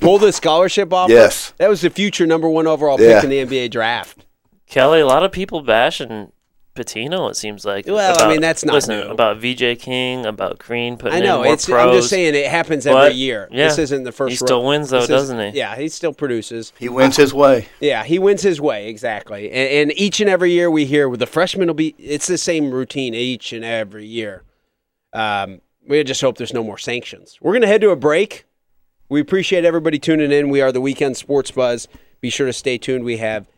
Pulled the scholarship offer? Yes. That was the future number one overall Yeah. pick in the NBA draft. Kelly, a lot of people bashing Pitino. It seems like. Well, I mean, that's not listen, new. about VJ King, about Crean putting I know. in more It's. pros. I'm just saying it happens every But, year. yeah, This isn't the first. he still ro- wins, though, this is- doesn't he? Yeah, he still produces. He wins his way. Yeah, he wins his way exactly. And, and each and every year we hear with the freshman will be. It's the same routine each and every year. Um, we just hope there's no more sanctions. We're gonna head to a break. We appreciate everybody tuning in. We are the Weekend Sports Buzz. Be sure to stay tuned. We have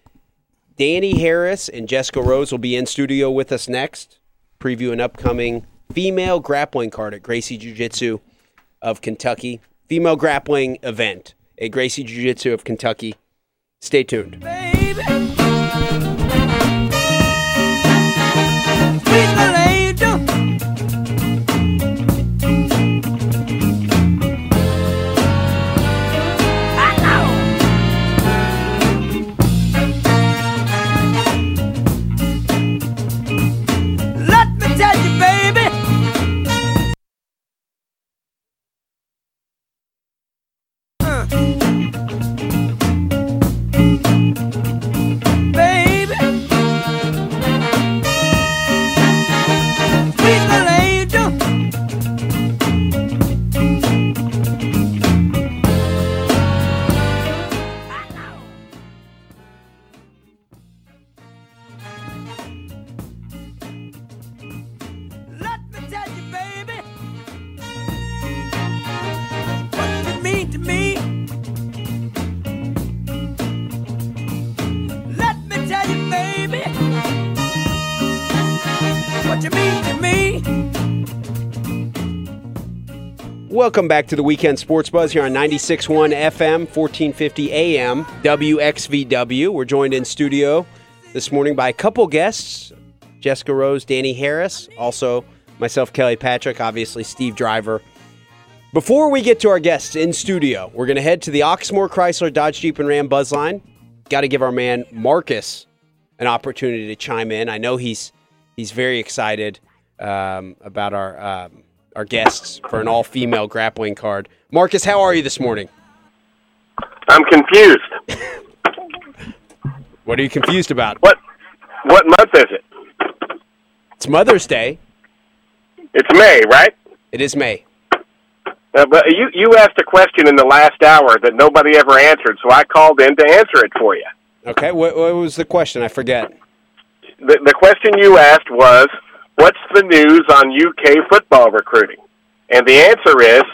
Dani Harris and Jessica Rose will be in studio with us next, preview an upcoming female grappling card at Gracie Jiu Jitsu of Kentucky. Female grappling event at Gracie Jiu Jitsu of Kentucky. Stay tuned. baby. Welcome back to the Weekend Sports Buzz here on 96.1 FM, 1450 AM, WXVW. We're joined in studio this morning by a couple guests Jessica Rose, Dani Harris, also myself, Kelly Patrick, obviously Steve Driver. Before we get to our guests in studio, we're going to head to the Oxmoor Chrysler Dodge Jeep and Ram Buzzline. Got to give our man Marcus an opportunity to chime in. I know he's he's very excited um, about our um, our guests for an all female grappling card. Marcus, how are you this morning? I'm confused. What are you confused about? What what month is it? It's Mother's Day. It's May, right? It is May. Uh, but you you asked a question in the last hour that nobody ever answered, so I called in to answer it for you. Okay, what, what was the question? I forget. The the question you asked was, "What's the news on UK football recruiting?" And the answer is,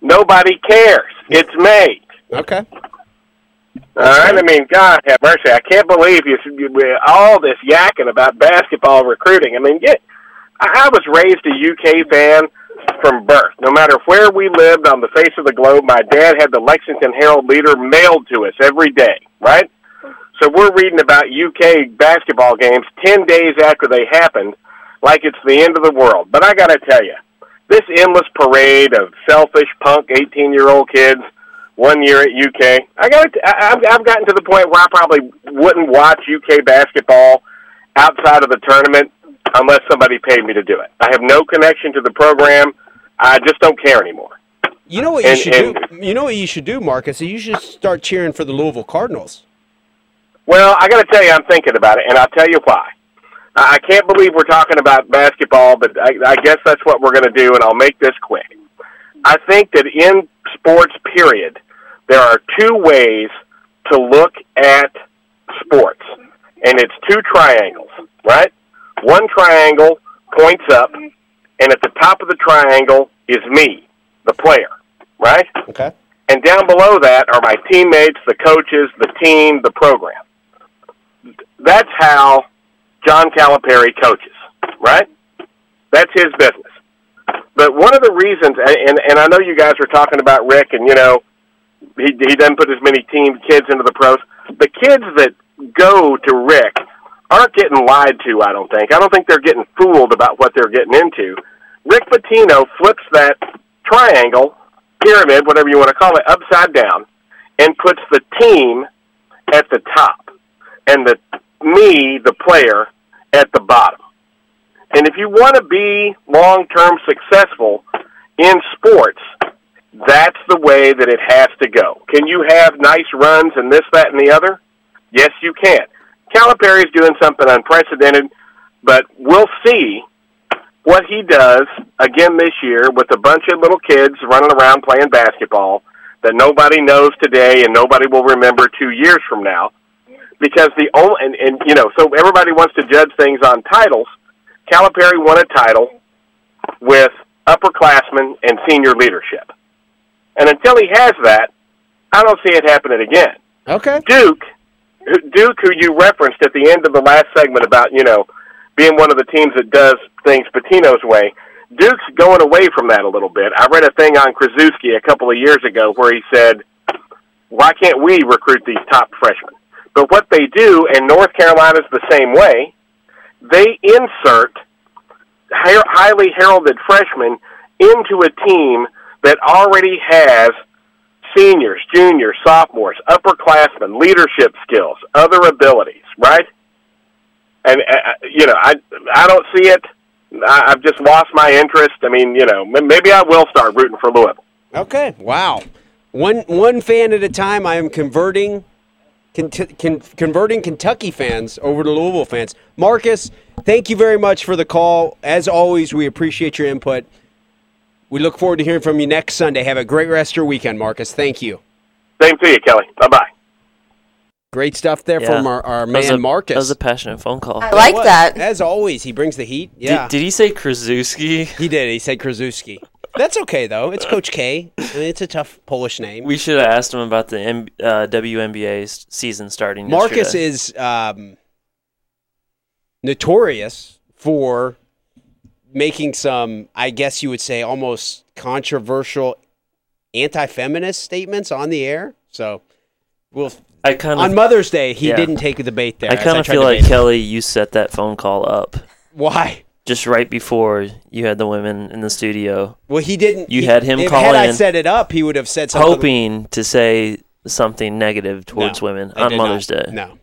nobody cares. It's May. Okay. All right. I mean, God have mercy. I can't believe you, you all this yakking about basketball recruiting. I mean, yeah, I I was raised a UK fan from birth. No matter where we lived on the face of the globe, my dad had the Lexington Herald Leader mailed to us every day. Right. So we're reading about UK basketball games ten days after they happened, like it's the end of the world. But I got to tell you, this endless parade of selfish punk eighteen-year-old kids one year at UK. I got I've, I've gotten to the point where I probably wouldn't watch UK basketball outside of the tournament unless somebody paid me to do it. I have no connection to the program. I just don't care anymore. You know what you And- should and- do? You know what you should do, Marcus? You should start cheering for the Louisville Cardinals. Well, I got to tell you, I'm thinking about it, and I'll tell you why. I can't believe we're talking about basketball, but I, I guess that's what we're going to do, and I'll make this quick. I think that in sports, period, there are two ways to look at sports, and it's two triangles, right? One triangle points up, and at the top of the triangle is me, the player, right? Okay. And down below that are my teammates, the coaches, the team, the program. That's how John Calipari coaches, right? That's his business. But one of the reasons, and and I know you guys were talking about Rick, and you know, he he doesn't put as many team kids into the pros. The kids that go to Rick aren't getting lied to. I don't think. I don't think they're getting fooled about what they're getting into. Rick Pitino flips that triangle, pyramid, whatever you want to call it, upside down, and puts the team at the top, and the me, the player, at the bottom. And if you want to be long term successful in sports, that's the way that it has to go. Can you have nice runs and this, that, and the other? Yes, you can. Calipari's doing something unprecedented, but we'll see what he does again this year with a bunch of little kids running around playing basketball that nobody knows today and nobody will remember two years from now. Because the only and, and you know, so everybody wants to judge things on titles. Calipari won a title with upperclassmen and senior leadership. And until he has that, I don't see it happening again. Okay. Duke, Duke, who you referenced at the end of the last segment about you know being one of the teams that does things Pitino's way. Duke's going away from that a little bit. I read a thing on Krasuski a couple of years ago where he said, "Why can't we recruit these top freshmen?" But what they do, and North Carolina's the same way, they insert highly heralded freshmen into a team that already has seniors, juniors, sophomores, upperclassmen, leadership skills, other abilities, right? And uh, uh, you know, I I don't see it. I, I've just lost my interest. I mean, you know, m- maybe I will start rooting for Louisville. Okay. Wow. One one fan at a time. I am converting, con- con- converting Kentucky fans over to Louisville fans. Marcus, thank you very much for the call. As always, we appreciate your input. We look forward to hearing from you next Sunday. Have a great rest of your weekend, Marcus. Thank you. Same to you, Kelly. Bye bye. Great stuff there from our, our That man a- Marcus. That was a passionate phone call. I like that. As always, he brings the heat. Yeah. Did, did he say Krasuski? he did. He said Krasuski. That's okay though. It's Coach K. I mean, it's a tough Polish name. We should have asked him about the M- uh, WNBA season starting. Marcus yesterday. is um, notorious for making some, I guess you would say, almost controversial anti-feminist statements on the air. So we'll I kind of, On Mother's Day, he Yeah. didn't take the bait there. I kind of feel like bait him. Kelly, you set that phone call up Why? Just right before you had the women in the studio, Well, he didn't. You he- had him if, call Had I set it up, he would have said something. hoping to say something negative towards No, women on Mother's not. Day. No.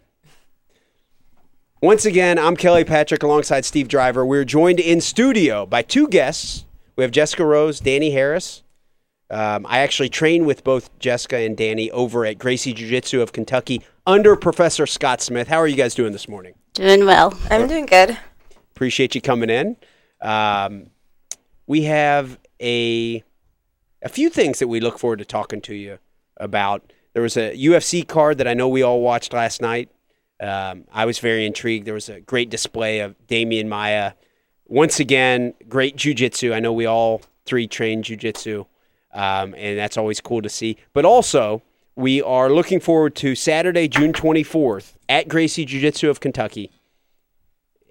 Once again, I'm Kelly Patrick alongside Steve Driver. We're joined in studio by two guests. We have Jessica Rose, Dani Harris. Um, I actually trained with both Jessica and Dani over at Gracie Jiu Jitsu of Kentucky under Professor Scott Smith. How are you guys doing this morning? Doing well. I'm doing good. Appreciate you coming in. Um, we have a a few things that we look forward to talking to you about. There was a UFC card that I know we all watched last night. Um, I was very intrigued. There was a great display of Demian Maia. Once again, great jujitsu. I know we all three train jujitsu, um, and that's always cool to see. But also, we are looking forward to Saturday, June 24th at Gracie Jiu Jitsu of Kentucky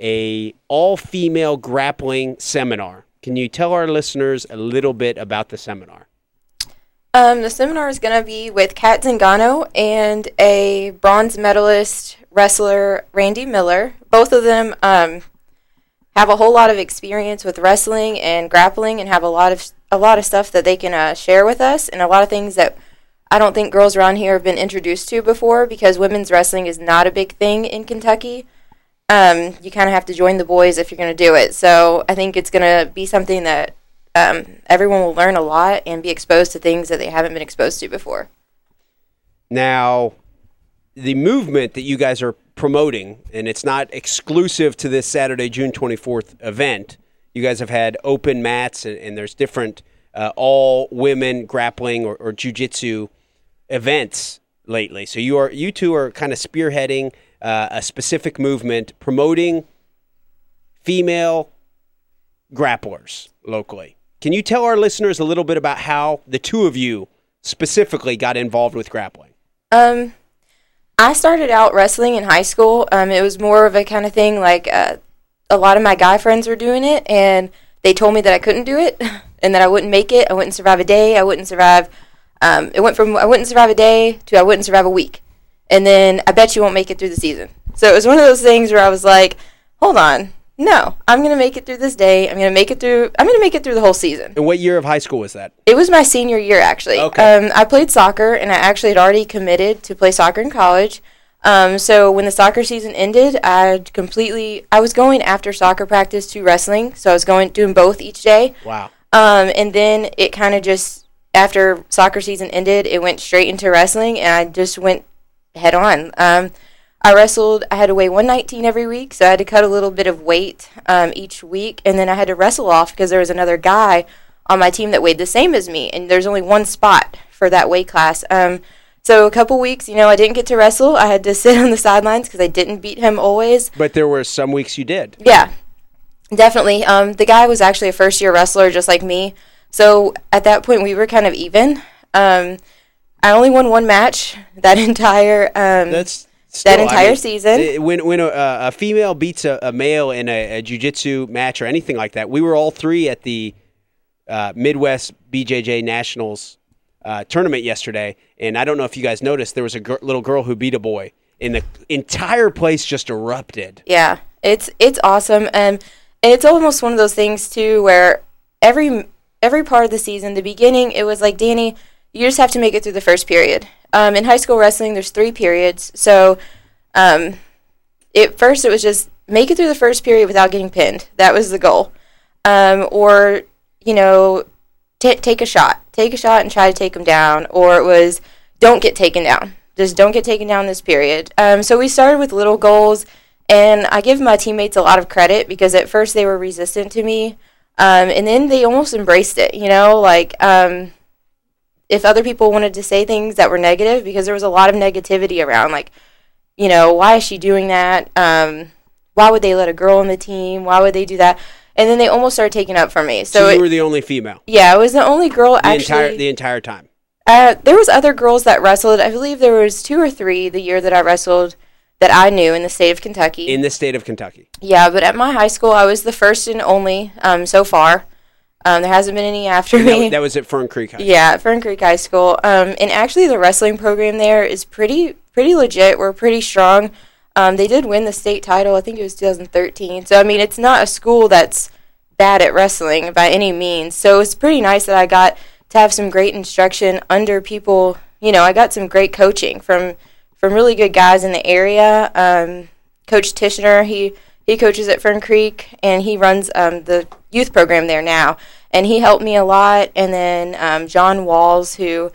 a all-female grappling seminar. Can you tell our listeners a little bit about the seminar? Um, the seminar is going to be with Cat Zingano and a bronze medalist wrestler, Randi Miller. Both of them um, have a whole lot of experience with wrestling and grappling, and have a lot of a lot of stuff that they can uh, share with us, and a lot of things that I don't think girls around here have been introduced to before because women's wrestling is not a big thing in Kentucky. Um, you kind of have to join the boys if you're going to do it. So I think it's going to be something that um, everyone will learn a lot and be exposed to things that they haven't been exposed to before. Now, the movement that you guys are promoting, and it's not exclusive to this Saturday, June 24th event. You guys have had open mats, and, and there's different uh, all women grappling or, or jujitsu events lately. So you are you two are kind of spearheading uh, a specific movement, promoting female grapplers locally. Can you tell our listeners a little bit about how the two of you specifically got involved with grappling? Um, I started out wrestling in high school. Um, it was more of a kind of thing like uh, a lot of my guy friends were doing it, and they told me that I couldn't do it and that I wouldn't make it. I wouldn't survive a day. I wouldn't survive. Um, it went from I wouldn't survive a day to I wouldn't survive a week, and then I bet you won't make it through the season. So it was one of those things where I was like, hold on, no, I'm gonna make it through this day. I'm gonna make it through. I'm gonna make it through the whole season. And what year of high school was that? It was my senior year, actually. Okay. Um, I played soccer, and I actually had already committed to play soccer in college. Um, so when the soccer season ended, I completely I was going after soccer practice to wrestling. So I was going doing both each day. Wow. Um, and then it kind of just after soccer season ended, it went straight into wrestling, and I just went head on. Um, I wrestled. I had to weigh 119 every week, so I had to cut a little bit of weight um, each week, and then I had to wrestle off because there was another guy on my team that weighed the same as me, and there's only one spot for that weight class. Um, so a couple weeks, you know, I didn't get to wrestle. I had to sit on the sidelines because I didn't beat him always. But there were some weeks you did. Yeah, definitely. Um, the guy was actually a first year wrestler, just like me. So at that point, we were kind of even. Um, I only won one match that entire um, That's that still, I entire mean, season. eh, When when a, a female beats a, a male in a, a jujitsu match or anything like that, we were all three at the uh, Midwest BJJ Nationals uh, tournament yesterday, and I don't know if you guys noticed, there was a gir- little girl who beat a boy, and the entire place just erupted. Yeah, it's it's awesome, and it's almost one of those things too where every every part of the season, the beginning, it was like Danny, you just have to make it through the first period. Um, in high school wrestling, there's three periods, so um, at first it was just make it through the first period without getting pinned. That was the goal, um, or you know, t- take a shot, take a shot and try to take them down, or it was don't get taken down. Just don't get taken down this period. Um, so we started with little goals, and I give my teammates a lot of credit because at first they were resistant to me, um, and then they almost embraced it. You know, like um, if other people wanted to say things that were negative, because there was a lot of negativity around, like, you know, why is she doing that? Um, why would they let a girl on the team? Why would they do that? And then they almost started taking up for me. So, So, you it- were the only female yeah, I was the only girl the actually. entire the entire time. Uh, there was other girls that wrestled. I believe there was two or three the year that I wrestled that I knew in the state of Kentucky. in the state of Kentucky. yeah, but at my high school, I was the first and only um, so far. Um, there hasn't been any after And that, me. that was at Fern Creek High. Yeah, Fern Creek High School. Um, and actually, the wrestling program there is pretty pretty legit. We're pretty strong. Um, they did win the state title. I think it was 2013. So I mean, it's not a school that's bad at wrestling by any means. So it's pretty nice that I got to have some great instruction under people. You know, I got some great coaching from from really good guys in the area. Um, Coach Tishner, he he coaches at Fern Creek and he runs um, the youth program there now. And he helped me a lot. And then um, John Walls, who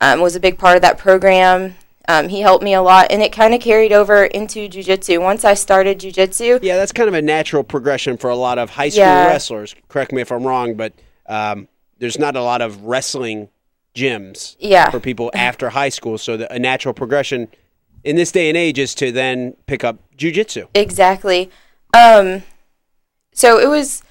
um, was a big part of that program, um, he helped me a lot. And it kind of carried over into jujitsu. Once I started jujitsu, Yeah, that's kind of a natural progression for a lot of high school Yeah. wrestlers. Correct me if I'm wrong, but um, there's not a lot of wrestling gyms Yeah. for people after high school. So the, a natural progression in this day and age is to then pick up jujitsu. Exactly. Um, so it was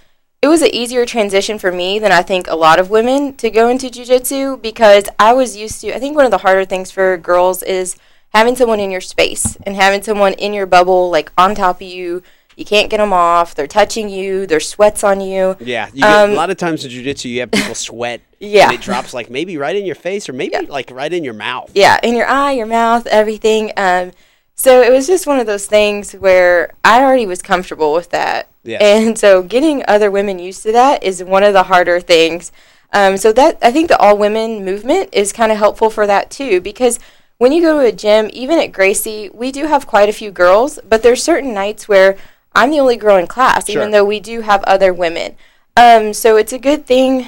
it was an easier transition for me than I think a lot of women to go into jujitsu because I was used to. I think one of the harder things for girls is having someone in your space and having someone in your bubble, like on top of you. You can't get them off. They're touching you. There's sweats on you. Yeah, you get, Um, a lot of times in jujitsu, you have people sweat. Yeah. and it drops like maybe right in your face or maybe like right in your mouth. Yeah, in your eye, your mouth, everything. Um, so it was just one of those things where I already was comfortable with that. Yes. And so getting other women used to that is one of the harder things. Um, so that I think the all women movement is kind of helpful for that too, because when you go to a gym, even at Gracie, we do have quite a few girls, but there's certain nights where I'm the only girl in class, Sure. even though we do have other women. Um, so it's a good thing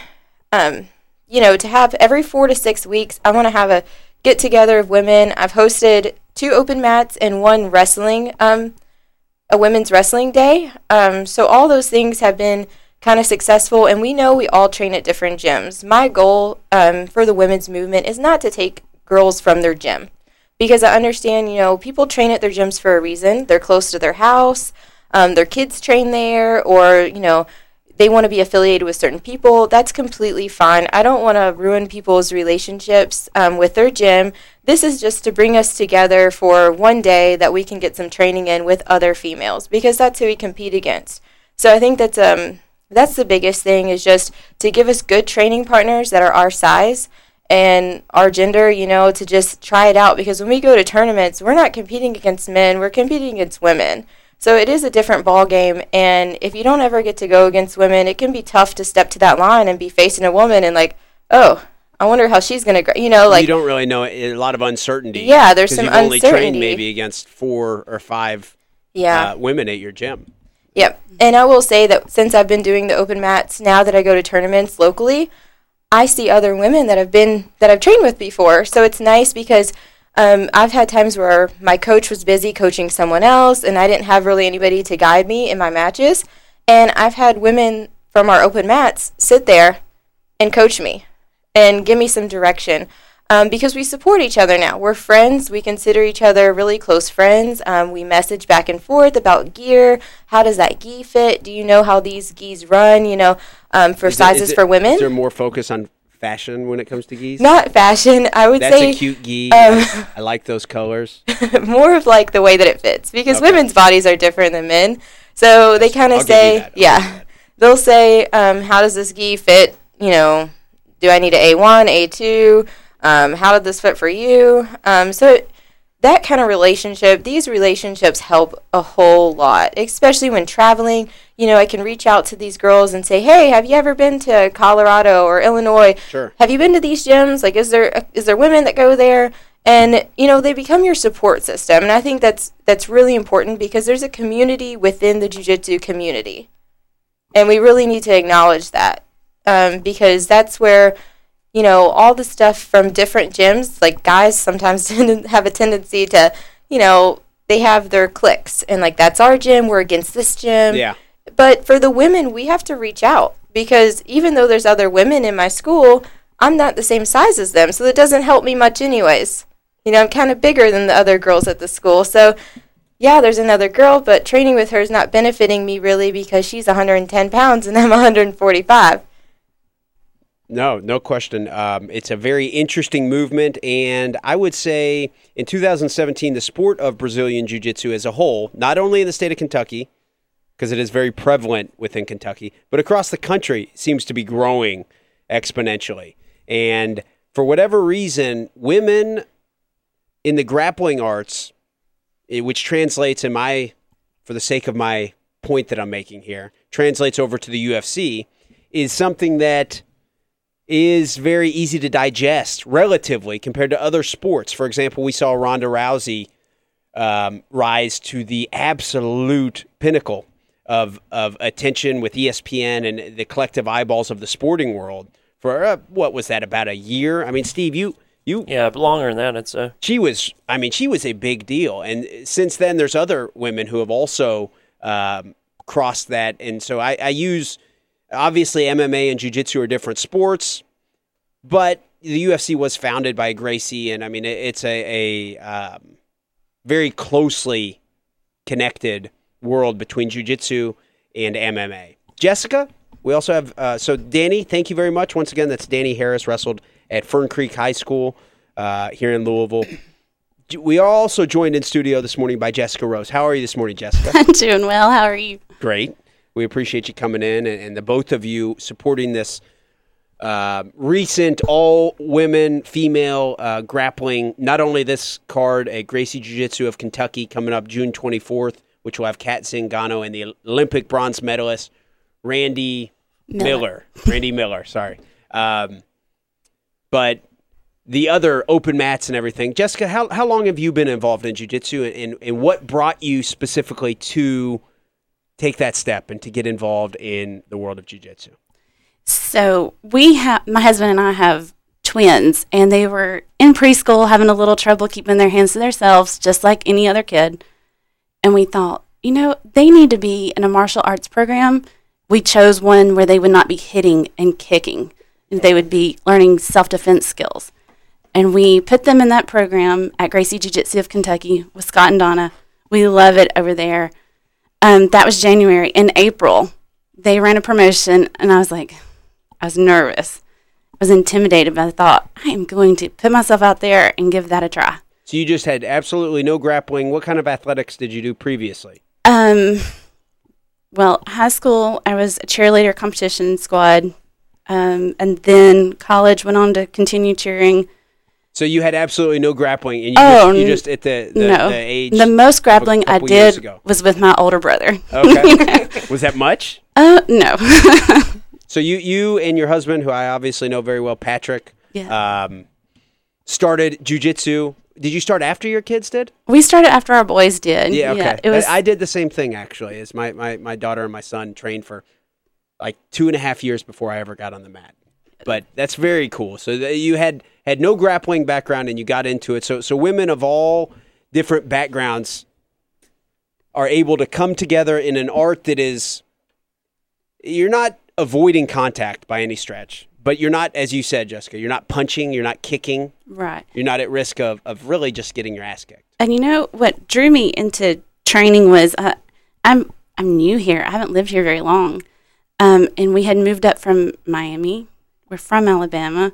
um, you know, to have every four to six weeks, I want to have a get together of women. I've hosted two open mats and one wrestling, um, a women's wrestling day. Um, so all those things have been kind of successful, and we know we all train at different gyms. My goal um, for the women's movement is not to take girls from their gym because I understand, you know, people train at their gyms for a reason. They're close to their house, um, their kids train there, or, you know, they want to be affiliated with certain people. That's completely fine. I don't want to ruin people's relationships um, with their gym. This is just to bring us together for one day that we can get some training in with other females because that's who we compete against. So I think that's um that's the biggest thing is just to give us good training partners that are our size and our gender, you know, to just try it out because when we go to tournaments, we're not competing against men, we're competing against women. So it is a different ball game and if you don't ever get to go against women, it can be tough to step to that line and be facing a woman and like, "Oh, I wonder how she's going to, you know, like you don't really know a lot of uncertainty. Yeah, there's some you've only trained uncertainty. maybe against four or five Yeah. uh, women at your gym. Yep. And I will say that since I've been doing the open mats, now that I go to tournaments locally, I see other women that have been that I've trained with before. So it's nice because um, I've had times where my coach was busy coaching someone else, and I didn't have really anybody to guide me in my matches. And I've had women from our open mats sit there and coach me and give me some direction um, because we support each other now. We're friends. We consider each other really close friends. Um, we message back and forth about gear. How does that gi fit? Do you know how these gis run? You know, um, for Is sizes is it- for women. Is there more focus on fashion when it comes to gis? Not fashion. I would That's say a cute gi. um, I like those colors. more of like the way that it fits because Okay. women's bodies are different than men. So they kind of say, yeah, they'll say, um, how does this gi fit? You know, do I need a A1, A2? Um, how did this fit for you? Um, so it, that kind of relationship, these relationships help a whole lot, especially when traveling. You know, I can reach out to these girls and say, "Hey, have you ever been to Colorado or Illinois? Sure. Have you been to these gyms? Like, is there is there women that go there?" And you know, they become your support system, and I think that's that's really important because there's a community within the jujitsu community, and we really need to acknowledge that um, because that's where you know all the stuff from different gyms. Like guys sometimes have a tendency to, you know, they have their cliques, and like that's our gym. We're against this gym. Yeah. But for the women, we have to reach out because even though there's other women in my school, I'm not the same size as them, so that doesn't help me much, anyways. You know, I'm kind of bigger than the other girls at the school, so yeah, there's another girl, but training with her is not benefiting me really because she's 110 pounds and I'm 145. No, no question. Um, it's a very interesting movement, and I would say in 2017, the sport of Brazilian Jiu Jitsu as a whole, not only in the state of Kentucky, because it is very prevalent within Kentucky, but across the country seems to be growing exponentially. And for whatever reason, women in the grappling arts, which translates in my, for the sake of my point that I'm making here, translates over to the UFC, is something that is very easy to digest relatively compared to other sports. For example, we saw Ronda Rousey um, rise to the absolute pinnacle of of attention with ESPN and the collective eyeballs of the sporting world for uh, what was that about a year? I mean, Steve, you you Yeah, longer than that, It's a she was i mean she was a big deal and since then there's other women who have also um, crossed that and so I, I use obviously mma and jiu-jitsu are different sports but the ufc was founded by gracie and i mean it's a, a um, very closely connected world between jiu-jitsu and mma jessica we also have uh, so dani thank you very much once again that's dani harris wrestled at fern creek high school uh, here in louisville we are also joined in studio this morning by Jessica Rose. How are you this morning, Jessica? I'm doing well. How are you? Great. We appreciate you coming in and, and the both of you supporting this uh, recent all women female uh, grappling. Not only this card at Gracie Jiu Jitsu of Kentucky coming up June 24th, which will have Cat Zingano and the Olympic bronze medalist Randi Miller. Miller. Randi Miller, sorry. Um, but the other open mats and everything. Jessica, how, how long have you been involved in jiu-jitsu and, and, and what brought you specifically to take that step and to get involved in the world of jiu-jitsu? So we have my husband and I have twins, and they were in preschool having a little trouble keeping their hands to themselves, just like any other kid. And we thought, you know, they need to be in a martial arts program. We chose one where they would not be hitting and kicking; they would be learning self-defense skills. And we put them in that program at Gracie Jiu Jitsu of Kentucky with Scott and Donna. We love it over there. Um, that was January. In April, they ran a promotion, and I was like, I was nervous. I was intimidated by the thought, I am going to put myself out there and give that a try. So you just had absolutely no grappling. What kind of athletics did you do previously? Um, well, high school, I was a cheerleader competition squad. Um, and then college went on to continue cheering. So you had absolutely no grappling, and you, Oh, just, you just at the, the, no. the age. The most grappling I did was with my older brother. Okay. Was that much? uh, no. So you you and your husband, who I obviously know very well, Patrick, Yeah. um, started jujitsu. Did you start after your kids did? we started after our boys did. Yeah, okay. it was. I, I did the same thing actually. As my, my my daughter and my son trained for like two and a half years before I ever got on the mat. But that's very cool. So you had had no grappling background and you got into it. So so women of all different backgrounds are able to come together in an art that is you're not avoiding contact by any stretch. But you're not, as you said, Jessica, you're not punching, you're not kicking, right. you're not at risk of, of really just getting your ass kicked. And you know what drew me into training was uh, I'm I'm new here. I haven't lived here very long, um, and we had moved up from Miami. We're from Alabama.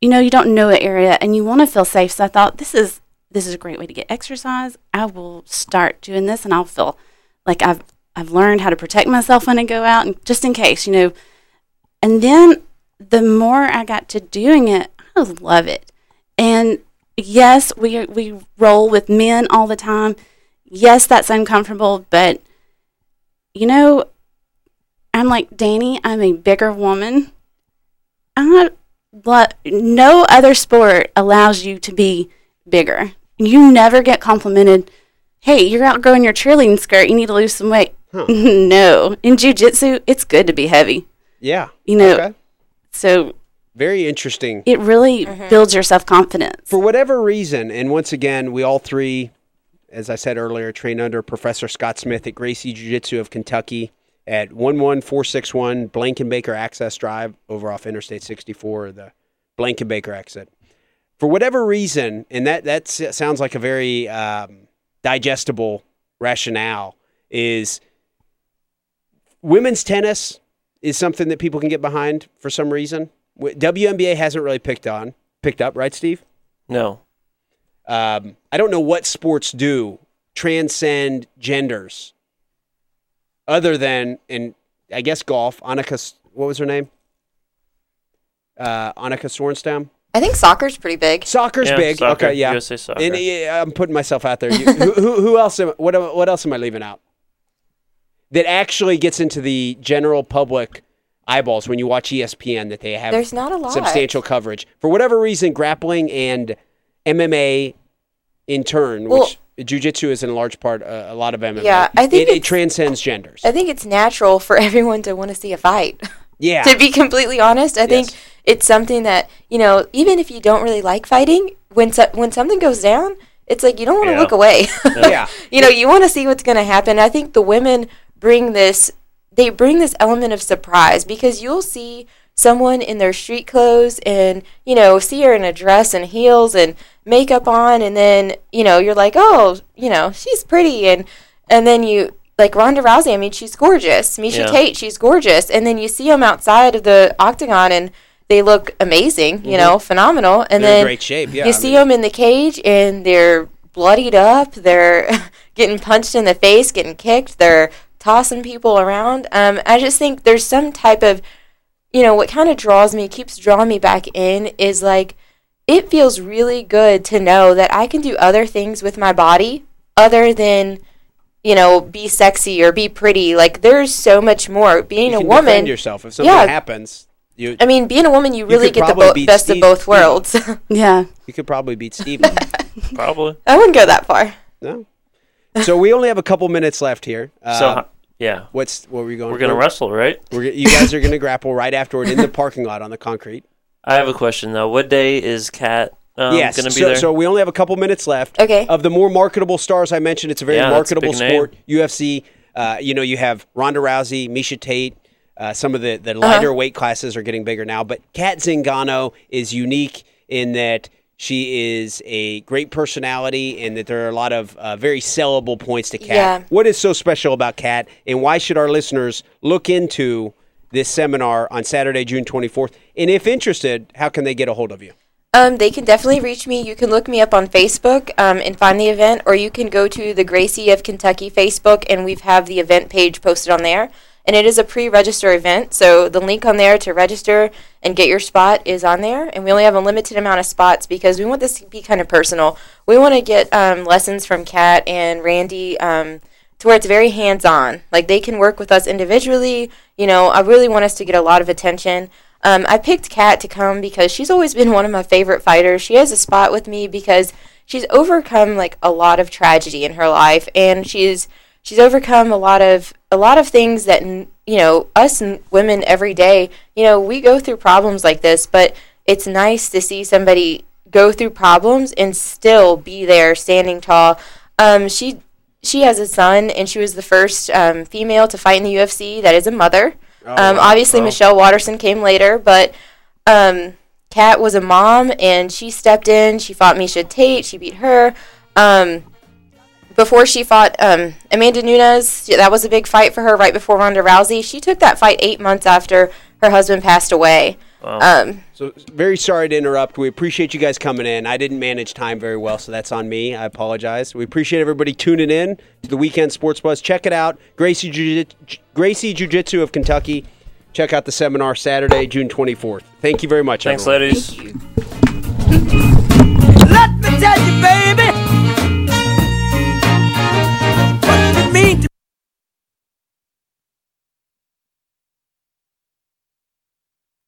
You know, you don't know an area, and you want to feel safe. So I thought this is this is a great way to get exercise. I will start doing this, and I'll feel like I've I've learned how to protect myself when I go out, and just in case, you know. And then the more I got to doing it, I love it. And yes, we we roll with men all the time. Yes, that's uncomfortable, but you know, I'm like Dani. I'm a bigger woman. I no other sport allows you to be bigger. You never get complimented. Hey, you're outgrowing your cheerleading skirt. You need to lose some weight. no, in jujitsu, it's good to be heavy. Yeah. You know, Okay. so Very interesting. it really mm-hmm. builds your self confidence. For whatever reason, and once again, we all three, as I said earlier, train under Professor Scott Smith at Gracie Jiu Jitsu of Kentucky at 11461 Blankenbaker Access Drive over off Interstate 64, the Blankenbaker exit. For whatever reason, and that, that sounds like a very um, digestible rationale, is women's tennis is something that people can get behind for some reason. WNBA hasn't really picked on, picked up, right, Steve? No. Um, I don't know what sports do transcend genders other than in I guess golf. Annika, what was her name? Uh, Annika Sorenstam. I think soccer's pretty big. Soccer's Yeah, big. soccer, okay, yeah. USA soccer. And, yeah, I'm putting myself out there. You, who, who, who else? Am, what, what else am I leaving out? That actually gets into the general public eyeballs when you watch ESPN. That they have There's not a lot. substantial coverage for whatever reason. Grappling and MMA, in turn, Well- which jujitsu is in large part uh, a lot of MMA. Yeah, I think it, it transcends genders. I think it's natural for everyone to want to see a fight. Yeah. to be completely honest, I think it's something that you know, even if you don't really like fighting, when so- when something goes down, it's like you don't want to Yeah. look away. Yeah. you know, you want to see what's going to happen. I think the women bring this. They bring this element of surprise because you'll see someone in their street clothes and you know see her in a dress and heels and makeup on and then you know you're like oh you know she's pretty and and then you like Ronda Rousey I mean she's gorgeous. Miesha Yeah. Tate she's gorgeous. And then you see them outside of the octagon and they look amazing you know phenomenal. And Mm-hmm. They're then great shape, yeah, you I see mean- them in the cage and they're bloodied up. They're getting punched in the face getting kicked. They're tossing people around. Um, I just think there's some type of you know what kind of draws me keeps drawing me back in is like it feels really good to know that I can do other things with my body other than you know be sexy or be pretty like there's so much more being you a woman defend yourself if something yeah happens. You, I mean being a woman you really could get the bo- best Steve- of both Steve. worlds Yeah. you could probably beat Steven. Probably. I wouldn't go that far no. So we only have a couple minutes left here. Uh, so yeah, what's what were you going? To do? We're gonna wrestle, right? We're, you guys are gonna grapple right afterward in the parking lot on the concrete. I have a question though. What day is Cat um, yes. gonna be so, there? so we only have a couple minutes left. Okay. Of the more marketable stars I mentioned, it's a very Yeah, that's a marketable name. sport. UFC. Uh, you know, you have Ronda Rousey, Miesha Tate. Uh, some of the, the Uh-huh. lighter weight classes are getting bigger now, but Cat Zingano is unique in that she is a great personality and that there are a lot of uh, very sellable points to Cat. Yeah. What is so special about Cat, and why should our listeners look into this seminar on Saturday, June 24th? And if interested, how can they get a hold of you? Um, they can definitely reach me. You can look me up on Facebook um, and find the event, or you can go to the Gracie of Kentucky Facebook, and we have the event page posted on there. And it is a pre-register event, so the link on there to register and get your spot is on there. And we only have a limited amount of spots because we want this to be kind of personal. We want to get um, lessons from Cat and Randi. Um, to where it's very hands on. Like they can work with us individually. You know, I really want us to get a lot of attention. Um, I picked Cat to come because she's always been one of my favorite fighters. She has a spot with me because she's overcome like a lot of tragedy in her life, and she's she's overcome a lot of a lot of things that you know us women every day. You know, we go through problems like this, but it's nice to see somebody go through problems and still be there, standing tall. Um, she she has a son, and she was the first um, female to fight in the UFC that is a mother. um, wow. Obviously, Michelle Waterson came later, but um, Cat was a mom, and she stepped in. She fought Miesha Tate. She beat her. Um, before she fought um, Amanda Nunes, that was a big fight for her right before Ronda Rousey. She took that fight eight months after her husband passed away. Um, So very sorry to interrupt. We appreciate you guys coming in. I didn't manage time very well, so that's on me. I apologize. We appreciate everybody tuning in to the Weekend Sports Buzz. Check it out, Gracie Jiu- Gracie Jiu Jitsu of Kentucky. Check out the seminar Saturday, June 24th. Thank you very much. Thanks, everyone. ladies. Let me tell you, baby.